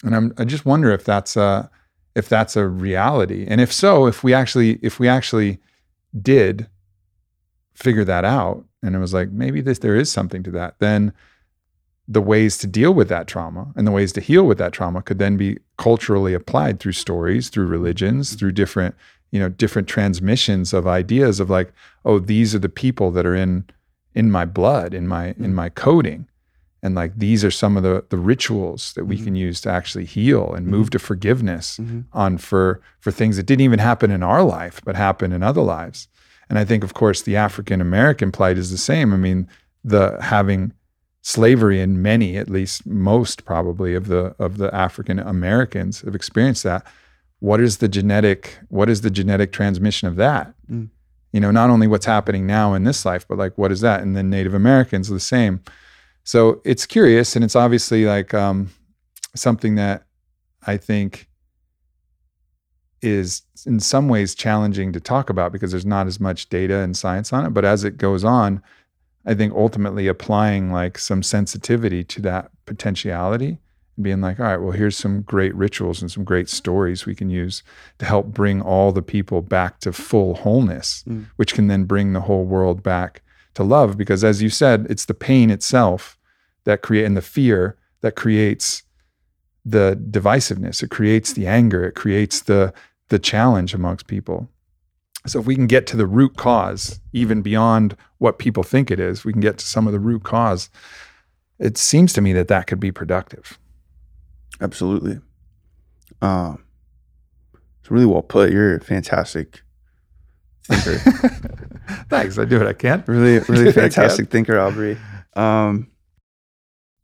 S1: And I'm, I just wonder if that's a, if that's a reality. And if so, if we actually if we actually did figure that out and it was like maybe this there is something to that, then the ways to deal with that trauma and the ways to heal with that trauma could then be culturally applied through stories, through religions, through different, you know, different transmissions of ideas of like, oh, these are the people that are in in my blood, in my in mm. my coding. And like these are some of the the rituals that we
S2: Mhm.
S1: can use to actually heal and move to forgiveness
S2: Mhm.
S1: on for for things that didn't even happen in our life but happen in other lives. And I think of course the African American plight is the same. I mean, the having slavery in many, at least most probably of the of the African Americans have experienced that. What is the genetic what is the genetic transmission of that?
S2: Mm.
S1: You know, not only what's happening now in this life, but like what is that? And then Native Americans are the same. So it's curious and it's obviously like um, something that I think is in some ways challenging to talk about because there's not as much data and science on it. But as it goes on, I think ultimately applying like some sensitivity to that potentiality and being like, all right, well, here's some great rituals and some great stories we can use to help bring all the people back to full wholeness,
S2: Mm.
S1: which can then bring the whole world back to love. Because as you said, it's the pain itself that create and the fear that creates the divisiveness. It creates the anger. It creates the the challenge amongst people. So if we can get to the root cause, even beyond what people think it is, we can get to some of the root cause. It seems to me that that could be productive.
S2: Absolutely. Um, it's really well put. You're a fantastic thinker. *laughs*
S1: Thanks. I do what I can.
S2: really, really *laughs* fantastic thinker, Aubrey. Um,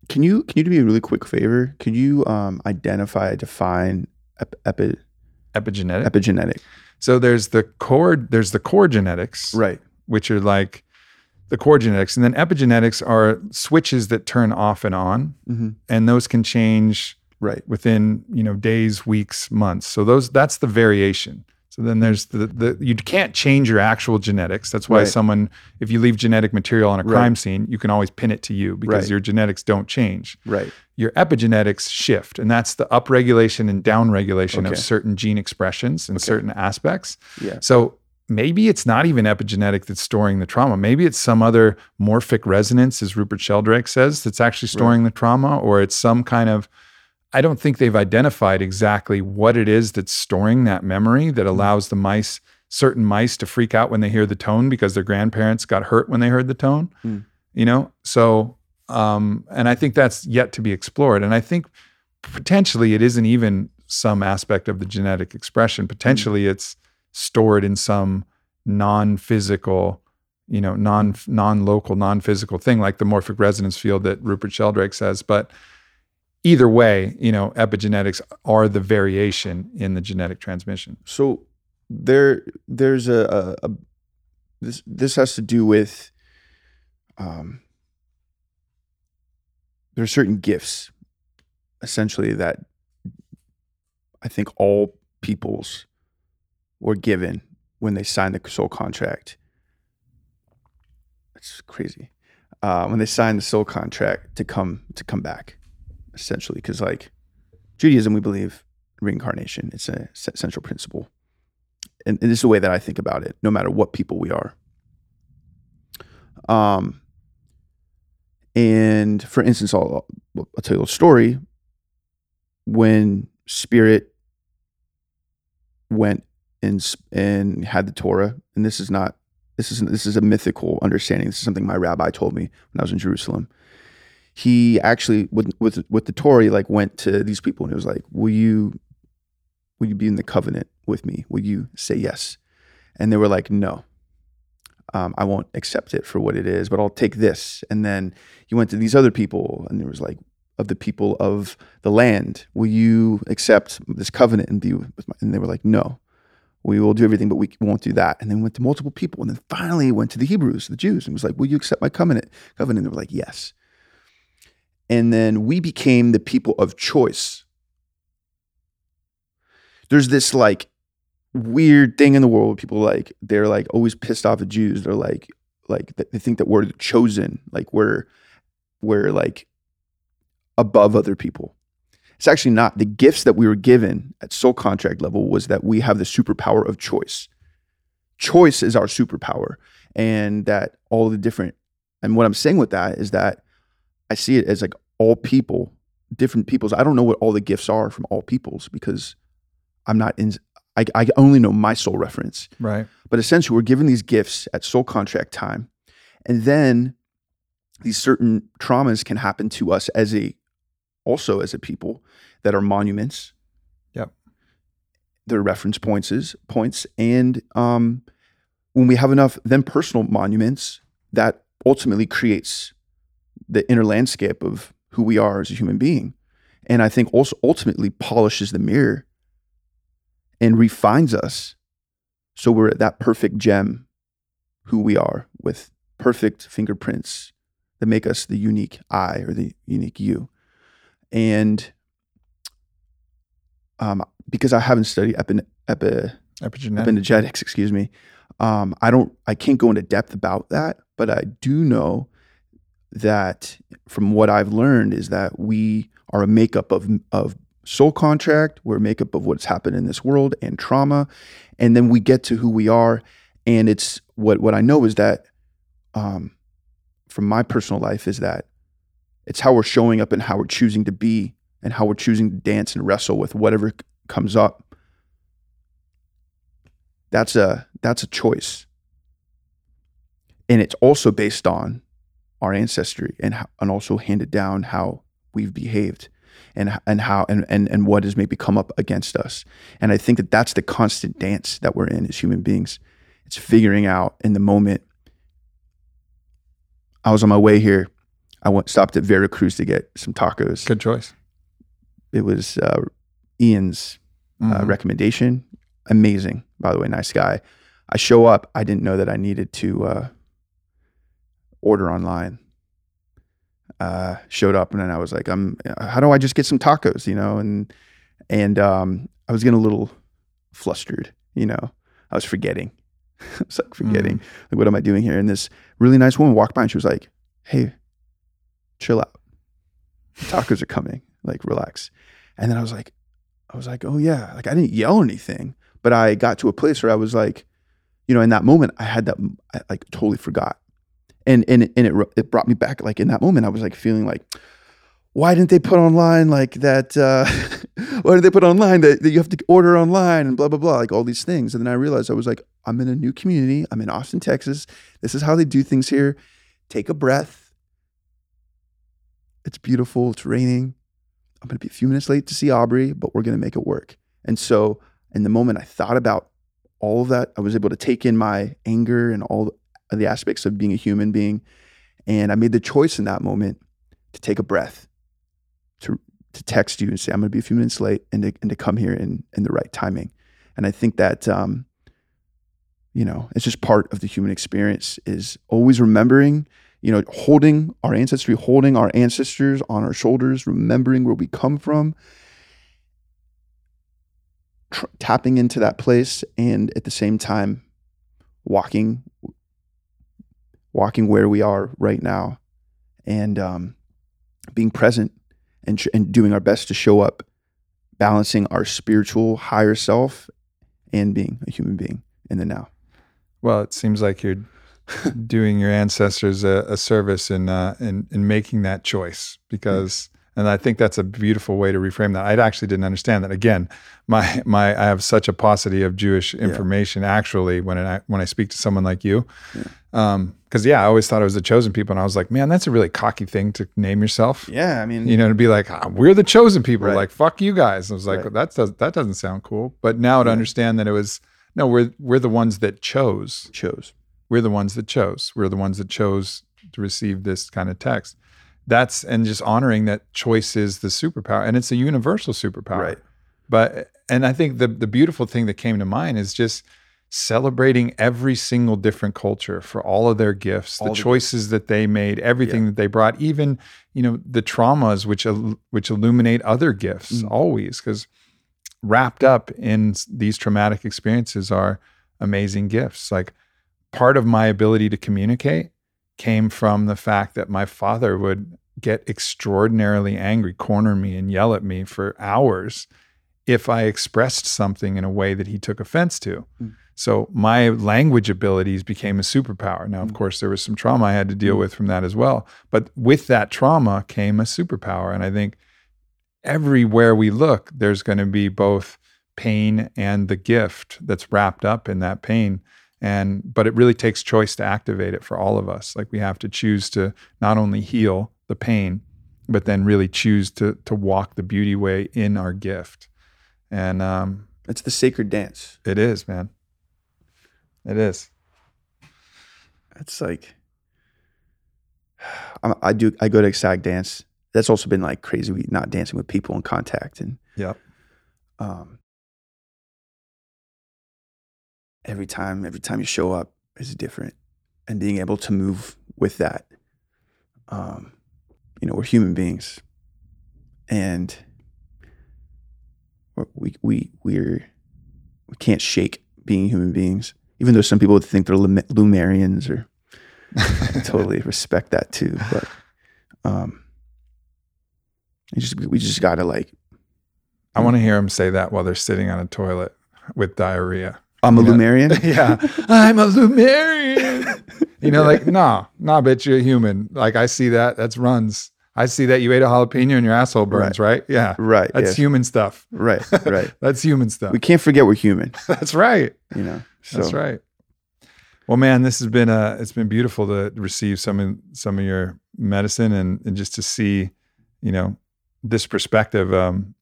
S2: can you can you do me a really quick favor? Could you um, identify, define ep- epi-
S1: Epigenetic.
S2: epigenetic?
S1: so there's the core. There's the core genetics,
S2: Right.
S1: which are like the core genetics, and then epigenetics are switches that turn off and on,
S2: hmm
S1: and those can change
S2: Right.
S1: within you know days weeks months so those that's the variation So then there's the, the you can't change your actual genetics. That's why
S2: Right.
S1: someone if you leave genetic material on a crime
S2: Right.
S1: scene, you can always pin it to you because
S2: Right.
S1: your genetics don't change.
S2: Right.
S1: Your epigenetics shift, and that's the upregulation and downregulation of certain gene expressions and certain aspects.
S2: Yeah.
S1: So maybe it's not even epigenetic that's storing the trauma. Maybe it's some other morphic resonance, as Rupert Sheldrake says, that's actually storing the trauma, or it's some kind of I don't think they've identified exactly what it is that's storing that memory that allows the mice, certain mice, to freak out when they hear the tone because their grandparents got hurt when they heard the tone.
S2: Hmm.
S1: You know, so um, and I think that's yet to be explored. And I think potentially it isn't even some aspect of the genetic expression. Potentially it's stored in some non-physical, you know, non non-local, non-physical thing like the morphic resonance field that Rupert Sheldrake says. But either way, you know, epigenetics are the variation in the genetic transmission.
S2: So there, there's a, a, a this this has to do with um, there are certain gifts essentially that I think all peoples were given when they signed the soul contract. It's crazy. Uh, when they signed the soul contract to come to come back, essentially, because like Judaism, we believe reincarnation. It's a central principle, and, and this is the way that I think about it. No matter what people we are. Um. And for instance, I'll, I'll tell you a story. When Spirit went and and had the Torah, and this is not this is this is a mythical understanding. This is something my rabbi told me when I was in Jerusalem. He actually with with with the he like went to these people and he was like, "Will you will you be in the covenant with me? Will you say yes?" And they were like, "No." Um, I won't accept it for what it is, but I'll take this. And then he went to these other people, and there was like, of the people of the land, will you accept this covenant and be with my? And they were like, no, we will do everything, but we won't do that. And then went to multiple people, and then finally went to the Hebrews, the Jews, and was like, will you accept my covenant? Covenant. And they were like, yes. And then we became the people of choice. There's this like weird thing in the world. where People like they're like always pissed off at Jews. They're like like they think that we're chosen, like we're we're like above other people. It's actually not. The gifts that we were given at soul contract level was that we have the superpower of choice. Choice is our superpower, and that all the different. And what I'm saying with that is that I see it as like all people, different peoples. I don't know what all the gifts are from all peoples because I'm not in. I, I only know my soul reference.
S1: Right.
S2: But essentially, we're given these gifts at soul contract time. And then these certain traumas can happen to us as a, also as a people that are monuments.
S1: Yep.
S2: They're reference points, is- points. And um, when we have enough, then personal monuments, that ultimately creates the inner landscape of who we are as a human being. And I think also ultimately polishes the mirror and refines us so we're at that perfect gem who we are with perfect fingerprints that make us the unique I or the unique you. And um, because I haven't studied epi, epi,
S1: Epigenetic.
S2: epigenetics, excuse me, um, I don't, I can't go into depth about that, but I do know that from what I've learned is that we are a makeup of of soul contract, we're a makeup of what's happened in this world and trauma, and then we get to who we are, and it's what what I know is that, um, from my personal life is that it's how we're showing up and how we're choosing to be and how we're choosing to dance and wrestle with whatever comes up. That's a that's a choice, and it's also based on our ancestry and and also handed down how we've behaved and and how and, and and what has maybe come up against us. And I think that that's the constant dance that we're in as human beings. It's figuring out in the moment. I was on my way here. I went stopped at Veracruz to get some tacos.
S1: Good choice.
S2: It was uh, Ian's uh,
S1: Mhm.
S2: recommendation. Amazing, by the way, nice guy. I show up. I didn't know that I needed to uh, order online. Uh, showed up and then I was like, "I'm. How do I just get some tacos?" You know, and and um, I was getting a little flustered, you know, I was forgetting. *laughs* I was like forgetting, like, what am I doing here? And this really nice woman walked by and she was like, hey, chill out. Tacos are coming. Like, relax. And then I was like, I was like, oh yeah. Like I didn't yell or anything, but I got to a place where I was like, you know, in that moment, I had that, I like totally forgot. And, and, and it, it brought me back. Like in that moment, I was like feeling like, why didn't they put online like that? Uh, *laughs* why did they put online that, that you have to order online and blah, blah, blah, like all these things. And then I realized I was like, I'm in a new community. I'm in Austin, Texas. This is how they do things here. Take a breath. It's beautiful. It's raining. I'm going to be a few minutes late to see Aubrey, but we're going to make it work. And so, in the moment I thought about all of that, I was able to take in my anger and all the aspects of being a human being. And I made the choice in that moment to take a breath, to, to text you and say, I'm going to be a few minutes late and to, and to come here in, in the right timing. And I think that, um, you know, it's just part of the human experience is always remembering you know, holding our ancestry, holding our ancestors on our shoulders, remembering where we come from, tr- tapping into that place, and at the same time, walking, walking where we are right now, and um, being present and tr- and doing our best to show up, balancing our spiritual higher self and being a human being in the now.
S1: Well, it seems like you're *laughs* doing your ancestors a, a service in, uh, in in making that choice because and I think that's a beautiful way to reframe that. I actually didn't understand that. Again, my my I have such a paucity of Jewish information yeah. actually when I when I speak to someone like you. Yeah. Um, because yeah, I always thought it was the chosen people, and I was like, man, that's a really cocky thing to name yourself.
S2: Yeah, I mean,
S1: you know, to be like, oh, we're the chosen people, right. like fuck you guys. I was like, right. that does that doesn't sound cool. But now to understand that it was no, we're we're the ones that chose
S2: chose
S1: we're the ones that chose. We're the ones that chose to receive this kind of text. That's and just honoring that choice is the superpower, and it's a universal superpower.
S2: Right.
S1: But and I think the the beautiful thing that came to mind is just celebrating every single different culture for all of their gifts, all the, choices that they made, everything yeah. that they brought, even you know the traumas which which illuminate other gifts mm. always because wrapped up in these traumatic experiences are amazing gifts. Like part of my ability to communicate came from the fact that my father would get extraordinarily angry, corner me, and yell at me for hours if I expressed something in a way that he took offense to. Mm. So my language abilities became a superpower. Now, of mm. course, there was some trauma I had to deal mm. with from that as well. But with that trauma came a superpower. And I think everywhere we look, there's going to be both pain and the gift that's wrapped up in that pain and but it really takes choice to activate it for all of us like we have to choose to not only heal the pain but then really choose to to walk the beauty way in our gift and um
S2: it's the sacred dance
S1: it is man it is
S2: it's like *sighs* I do I go to Ecstatic Dance. That's also been like crazy. We not dancing with people in contact and
S1: yeah.
S2: Um, every time every time you show up is different. And being able to move with that um, you know we're human beings. And we we we're we can't shake being human beings even though some people would think they're Lemurians or I *laughs* totally respect that too but um we just we just gotta like
S1: I want to hear them say that while they're sitting on a toilet with diarrhea
S2: I'm a Lemurian. *laughs*
S1: yeah, I'm a Lemurian. you know, *laughs* like nah, nah, bitch, you're a human. Like I see that. That's runs. I see that you ate a jalapeno and your asshole burns, right? right? Yeah,
S2: right.
S1: That's
S2: yeah.
S1: human stuff.
S2: Right, *laughs* right.
S1: That's human stuff.
S2: We can't forget we're human.
S1: That's right.
S2: You know,
S1: so. that's right. Well, man, this has been a. It's been beautiful to receive some of some of your medicine and and just to see, you know, this perspective. Um,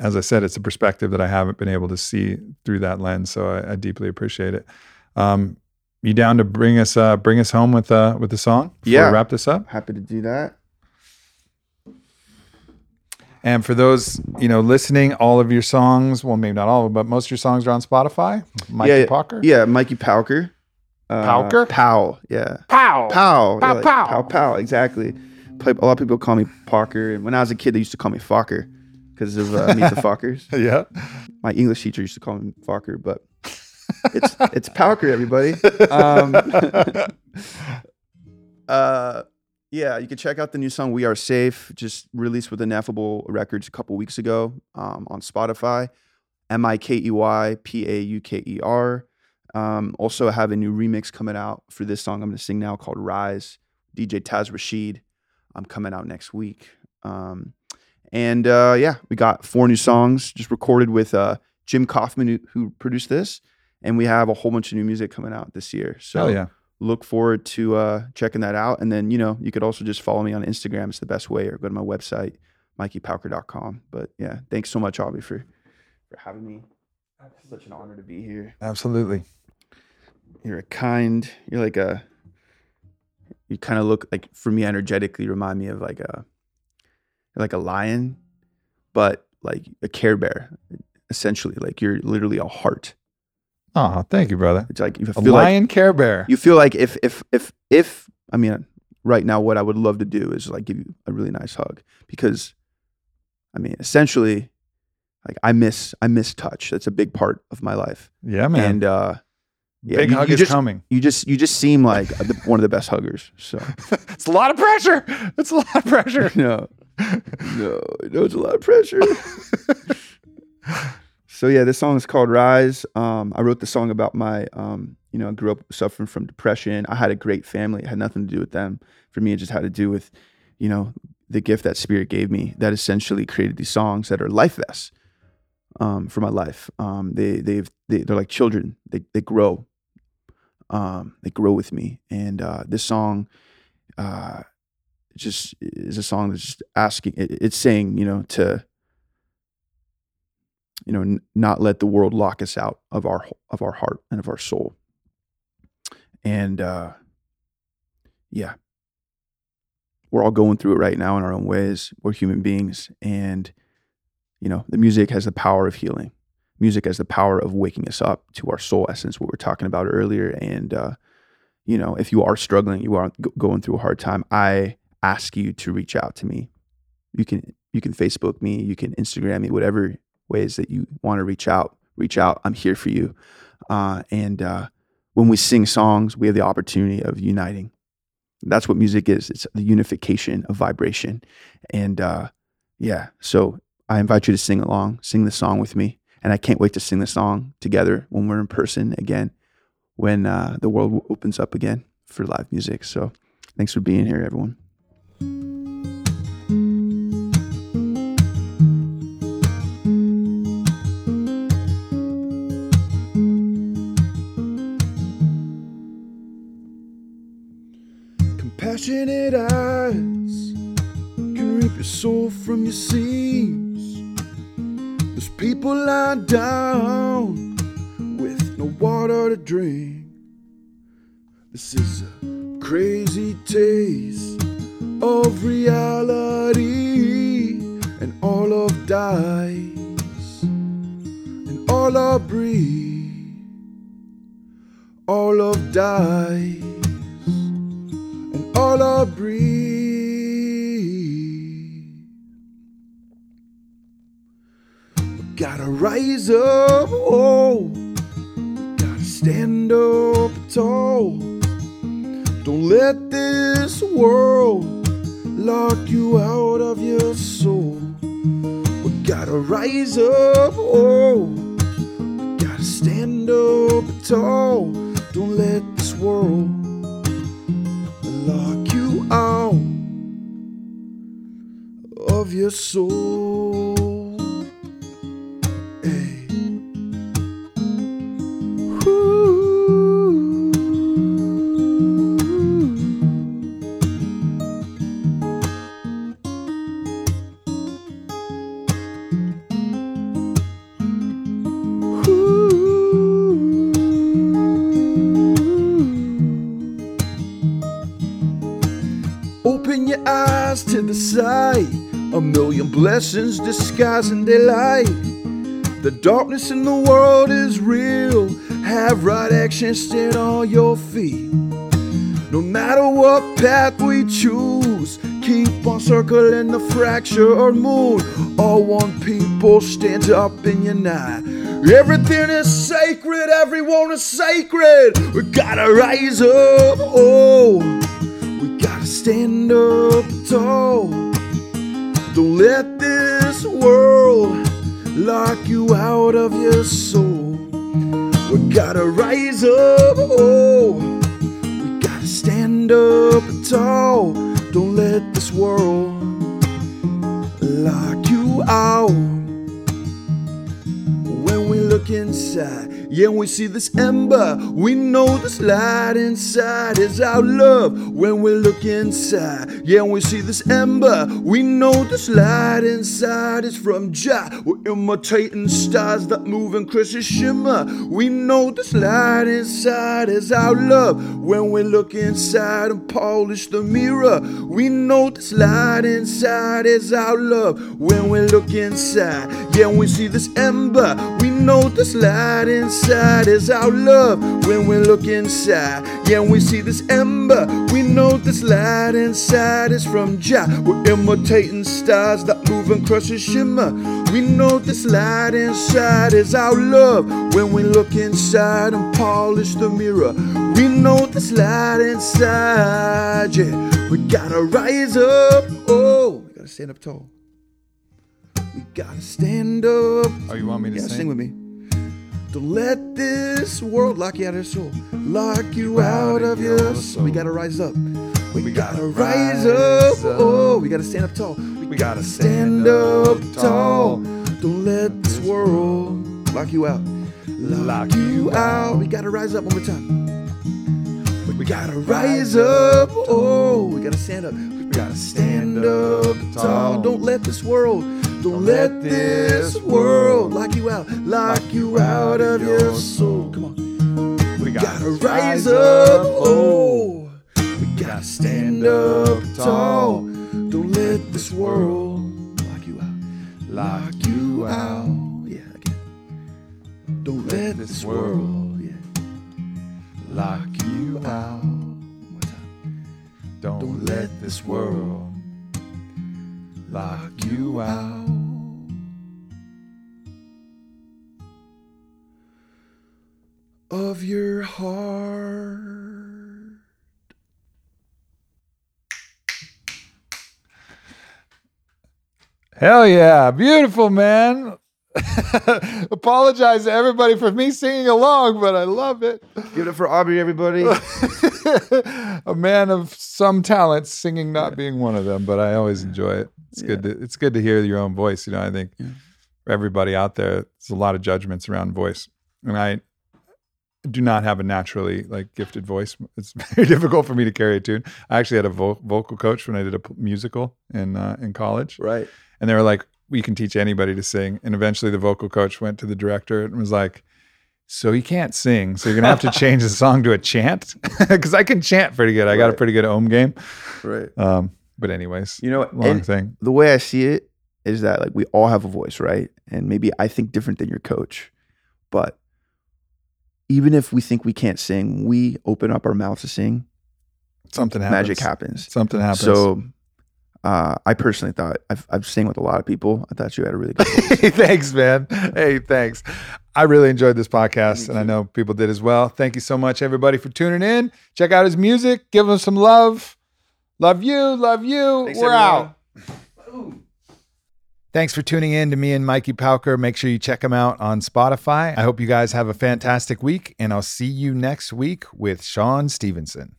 S1: as I said, it's a perspective that I haven't been able to see through that lens. So I, I deeply appreciate it. Um, you down to bring us uh, bring us home with uh, with the song?
S2: yeah.
S1: wrap this up.
S2: Happy to do that.
S1: And for those you know listening, all of your songs, well, maybe not all, but most of your songs are on Spotify. Mikey
S2: yeah,
S1: Pauker.
S2: Yeah, Mikey Pauker.
S1: Uh, Pauker.
S2: Pow. Yeah.
S1: Pow.
S2: Pow.
S1: Pow.
S2: Yeah, like,
S1: pow.
S2: Pow. Pow. Exactly. A lot of people call me Parker, and when I was a kid, they used to call me Fokker because of uh, Meet the *laughs* Fockers.
S1: yeah.
S2: My English teacher used to call me Fokker, but it's it's Pauker, everybody. Um, *laughs* uh, yeah, you can check out the new song "We Are Safe," just released with Ineffable Records a couple weeks ago um, on Spotify. M I K E Y P A U K E R. Um, also, I have a new remix coming out for this song I'm going to sing now called "Rise." DJ Taz Rashid. I'm coming out next week. Um, and uh, yeah, we got four new songs just recorded with uh, Jim Kaufman, who, who, produced this. And we have a whole bunch of new music coming out this year. So
S1: Hell yeah.
S2: look forward to uh, checking that out. And then, you know, you could also just follow me on Instagram. It's the best way, or go to my website, mikeypauker.com. But yeah, thanks so much, Aubrey, for, for having me. It's such an honor to be here.
S1: Absolutely.
S2: You're a kind, you're like a, you kind of look like, for me, energetically remind me of like a, like a lion, but like a Care Bear, essentially. Like you're literally a heart.
S1: Oh, thank you, brother.
S2: It's like you feel A
S1: lion
S2: like
S1: Care Bear.
S2: you feel like if if if if I mean right now what I would love to do is like give you a really nice hug because I mean essentially like I miss I miss touch. That's a big part of my life.
S1: yeah, man.
S2: And uh yeah,
S1: Big
S2: you-
S1: hug
S2: you
S1: is
S2: just,
S1: coming.
S2: You just you just seem like one of the best huggers. So *laughs*
S1: it's a lot of pressure. It's a lot of pressure. *laughs*
S2: no, no, no, it's a lot of pressure. *laughs* so yeah, this song is called Rise. Um, I wrote the song about my, um, you know, I grew up suffering from depression. I had a great family. It had nothing to do with them. For me, it just had to do with, you know, the gift that Spirit gave me. That essentially created these songs that are life vests um, for my life. Um, they they've they, they're like children. They they grow. Um, they grow with me, and uh, this song. Uh, just is a song that's just asking it, it's saying you know to you know n- not let the world lock us out of our of our heart and of our soul. And uh yeah. We're all going through it right now in our own ways. We're human beings. And you know the music has the power of healing. Music has the power of waking us up to our soul essence what we we're talking about earlier. And uh you know if you are struggling you are going through a hard time. I ask you to reach out to me. You can you can Facebook me, you can Instagram me, whatever ways that you want to reach out. Reach out. I'm here for you. Uh, and uh, when we sing songs, we have the opportunity of uniting. That's what music is. It's the unification of vibration. And uh, yeah, so I invite you to sing along, sing the song with me. And I can't wait to sing the song together when we're in person again, when uh, the world opens up again for live music. So thanks for being here, everyone. Compassionate eyes can rip your soul from your seams. There's people lying down with no water to drink. This is a crazy taste of reality, and all of dies, and all of breathe, all of dies, and all of breathe. We gotta rise up, oh, we gotta stand up tall. Don't let this world lock you out of your soul. We gotta rise up, oh, we gotta stand up tall. Don't let this world lock you out of your soul. Blessings disguising their light. The darkness in the world is real. Have right action, stand on your feet. No matter what path we choose, keep on circling the fractured moon. All one people stand up your night. Everything is sacred, everyone is sacred. We gotta rise up, oh, we gotta stand up tall. Don't let this world lock you out of your soul. We gotta rise up, oh, we gotta stand up tall. Don't let this world lock you out. When we look inside, yeah, we see this ember. We know this light inside is our love. When we look inside, yeah, we see this ember. We know this light inside is from Jah. We're imitating stars that move and crystal shimmer. We know this light inside is our love. When we look inside and polish the mirror, we know this light inside is our love. When we look inside, yeah, we see this ember. We know this light inside is our love. When we look inside, yeah, we see this ember. We know this light inside is from Jah. We're imitating stars that move and crush and shimmer. We know this light inside is our love. When we look inside and polish the mirror, we know this light inside. Yeah, we gotta rise up. Oh, we gotta stand up tall. We gotta stand up.
S1: Oh, you want me to sing?
S2: sing with me. Don't let this world lock you out of your soul. Lock you out of your soul. We gotta rise up. We, gotta, rise up. Oh, we gotta stand up tall. We, gotta stand up tall. Don't let this world lock you out. Lock you out. We gotta rise up one more time. We gotta rise up. Oh, we gotta stand up. We gotta stand up tall. Don't let this world. Don't let this world lock you out, lock you out of your soul. Come on. We gotta rise up, oh. We gotta stand up tall. Don't let this world lock you out, lock you out. Yeah, again. Don't let this world, yeah, lock you out. One more time.
S1: Don't let this world lock you out.
S2: of your heart.
S1: Hell yeah. Beautiful, man. *laughs* Apologize to everybody for me singing along, but I love it.
S2: Give it for Aubrey, everybody. *laughs*
S1: a man of some talents, singing not being one of them, but I always enjoy it. It's good to it's good to hear your own voice. You know, I think
S2: Yeah.
S1: for everybody out there, there's a lot of judgments around voice. And I do not have a naturally like gifted voice. *laughs* It's very difficult for me to carry a tune. I actually had a vo- vocal coach when I did a p- musical in uh, in college,
S2: right.
S1: and they were like, "We can teach anybody to sing." And eventually, the vocal coach went to the director and was like, "So you can't sing, so you're gonna have to change the song to a chant *laughs* because I can chant pretty good. I got a pretty good ohm game."
S2: Right.
S1: Um, but anyways,
S2: You know,
S1: long thing.
S2: the way I see it is that like we all have a voice, right? And maybe I think different than your coach, but even if we think we can't sing, we open up our mouth to sing,
S1: Something happens.
S2: magic happens.
S1: Something happens.
S2: So uh, I personally thought I've I've sang with a lot of people. I thought you had a really good
S1: hey, *laughs* thanks, man. Hey, thanks. I really enjoyed this podcast, and I know people did as well. Thank you so much, everybody, for tuning in. Check out his music. Give him some love. Love you. Love you.
S2: Thanks,
S1: We're
S2: everyone.
S1: out. *laughs* Thanks for tuning in to me and Mikey Pauker. Make sure you check him out on Spotify. I hope you guys have a fantastic week, and I'll see you next week with Sean Stephenson.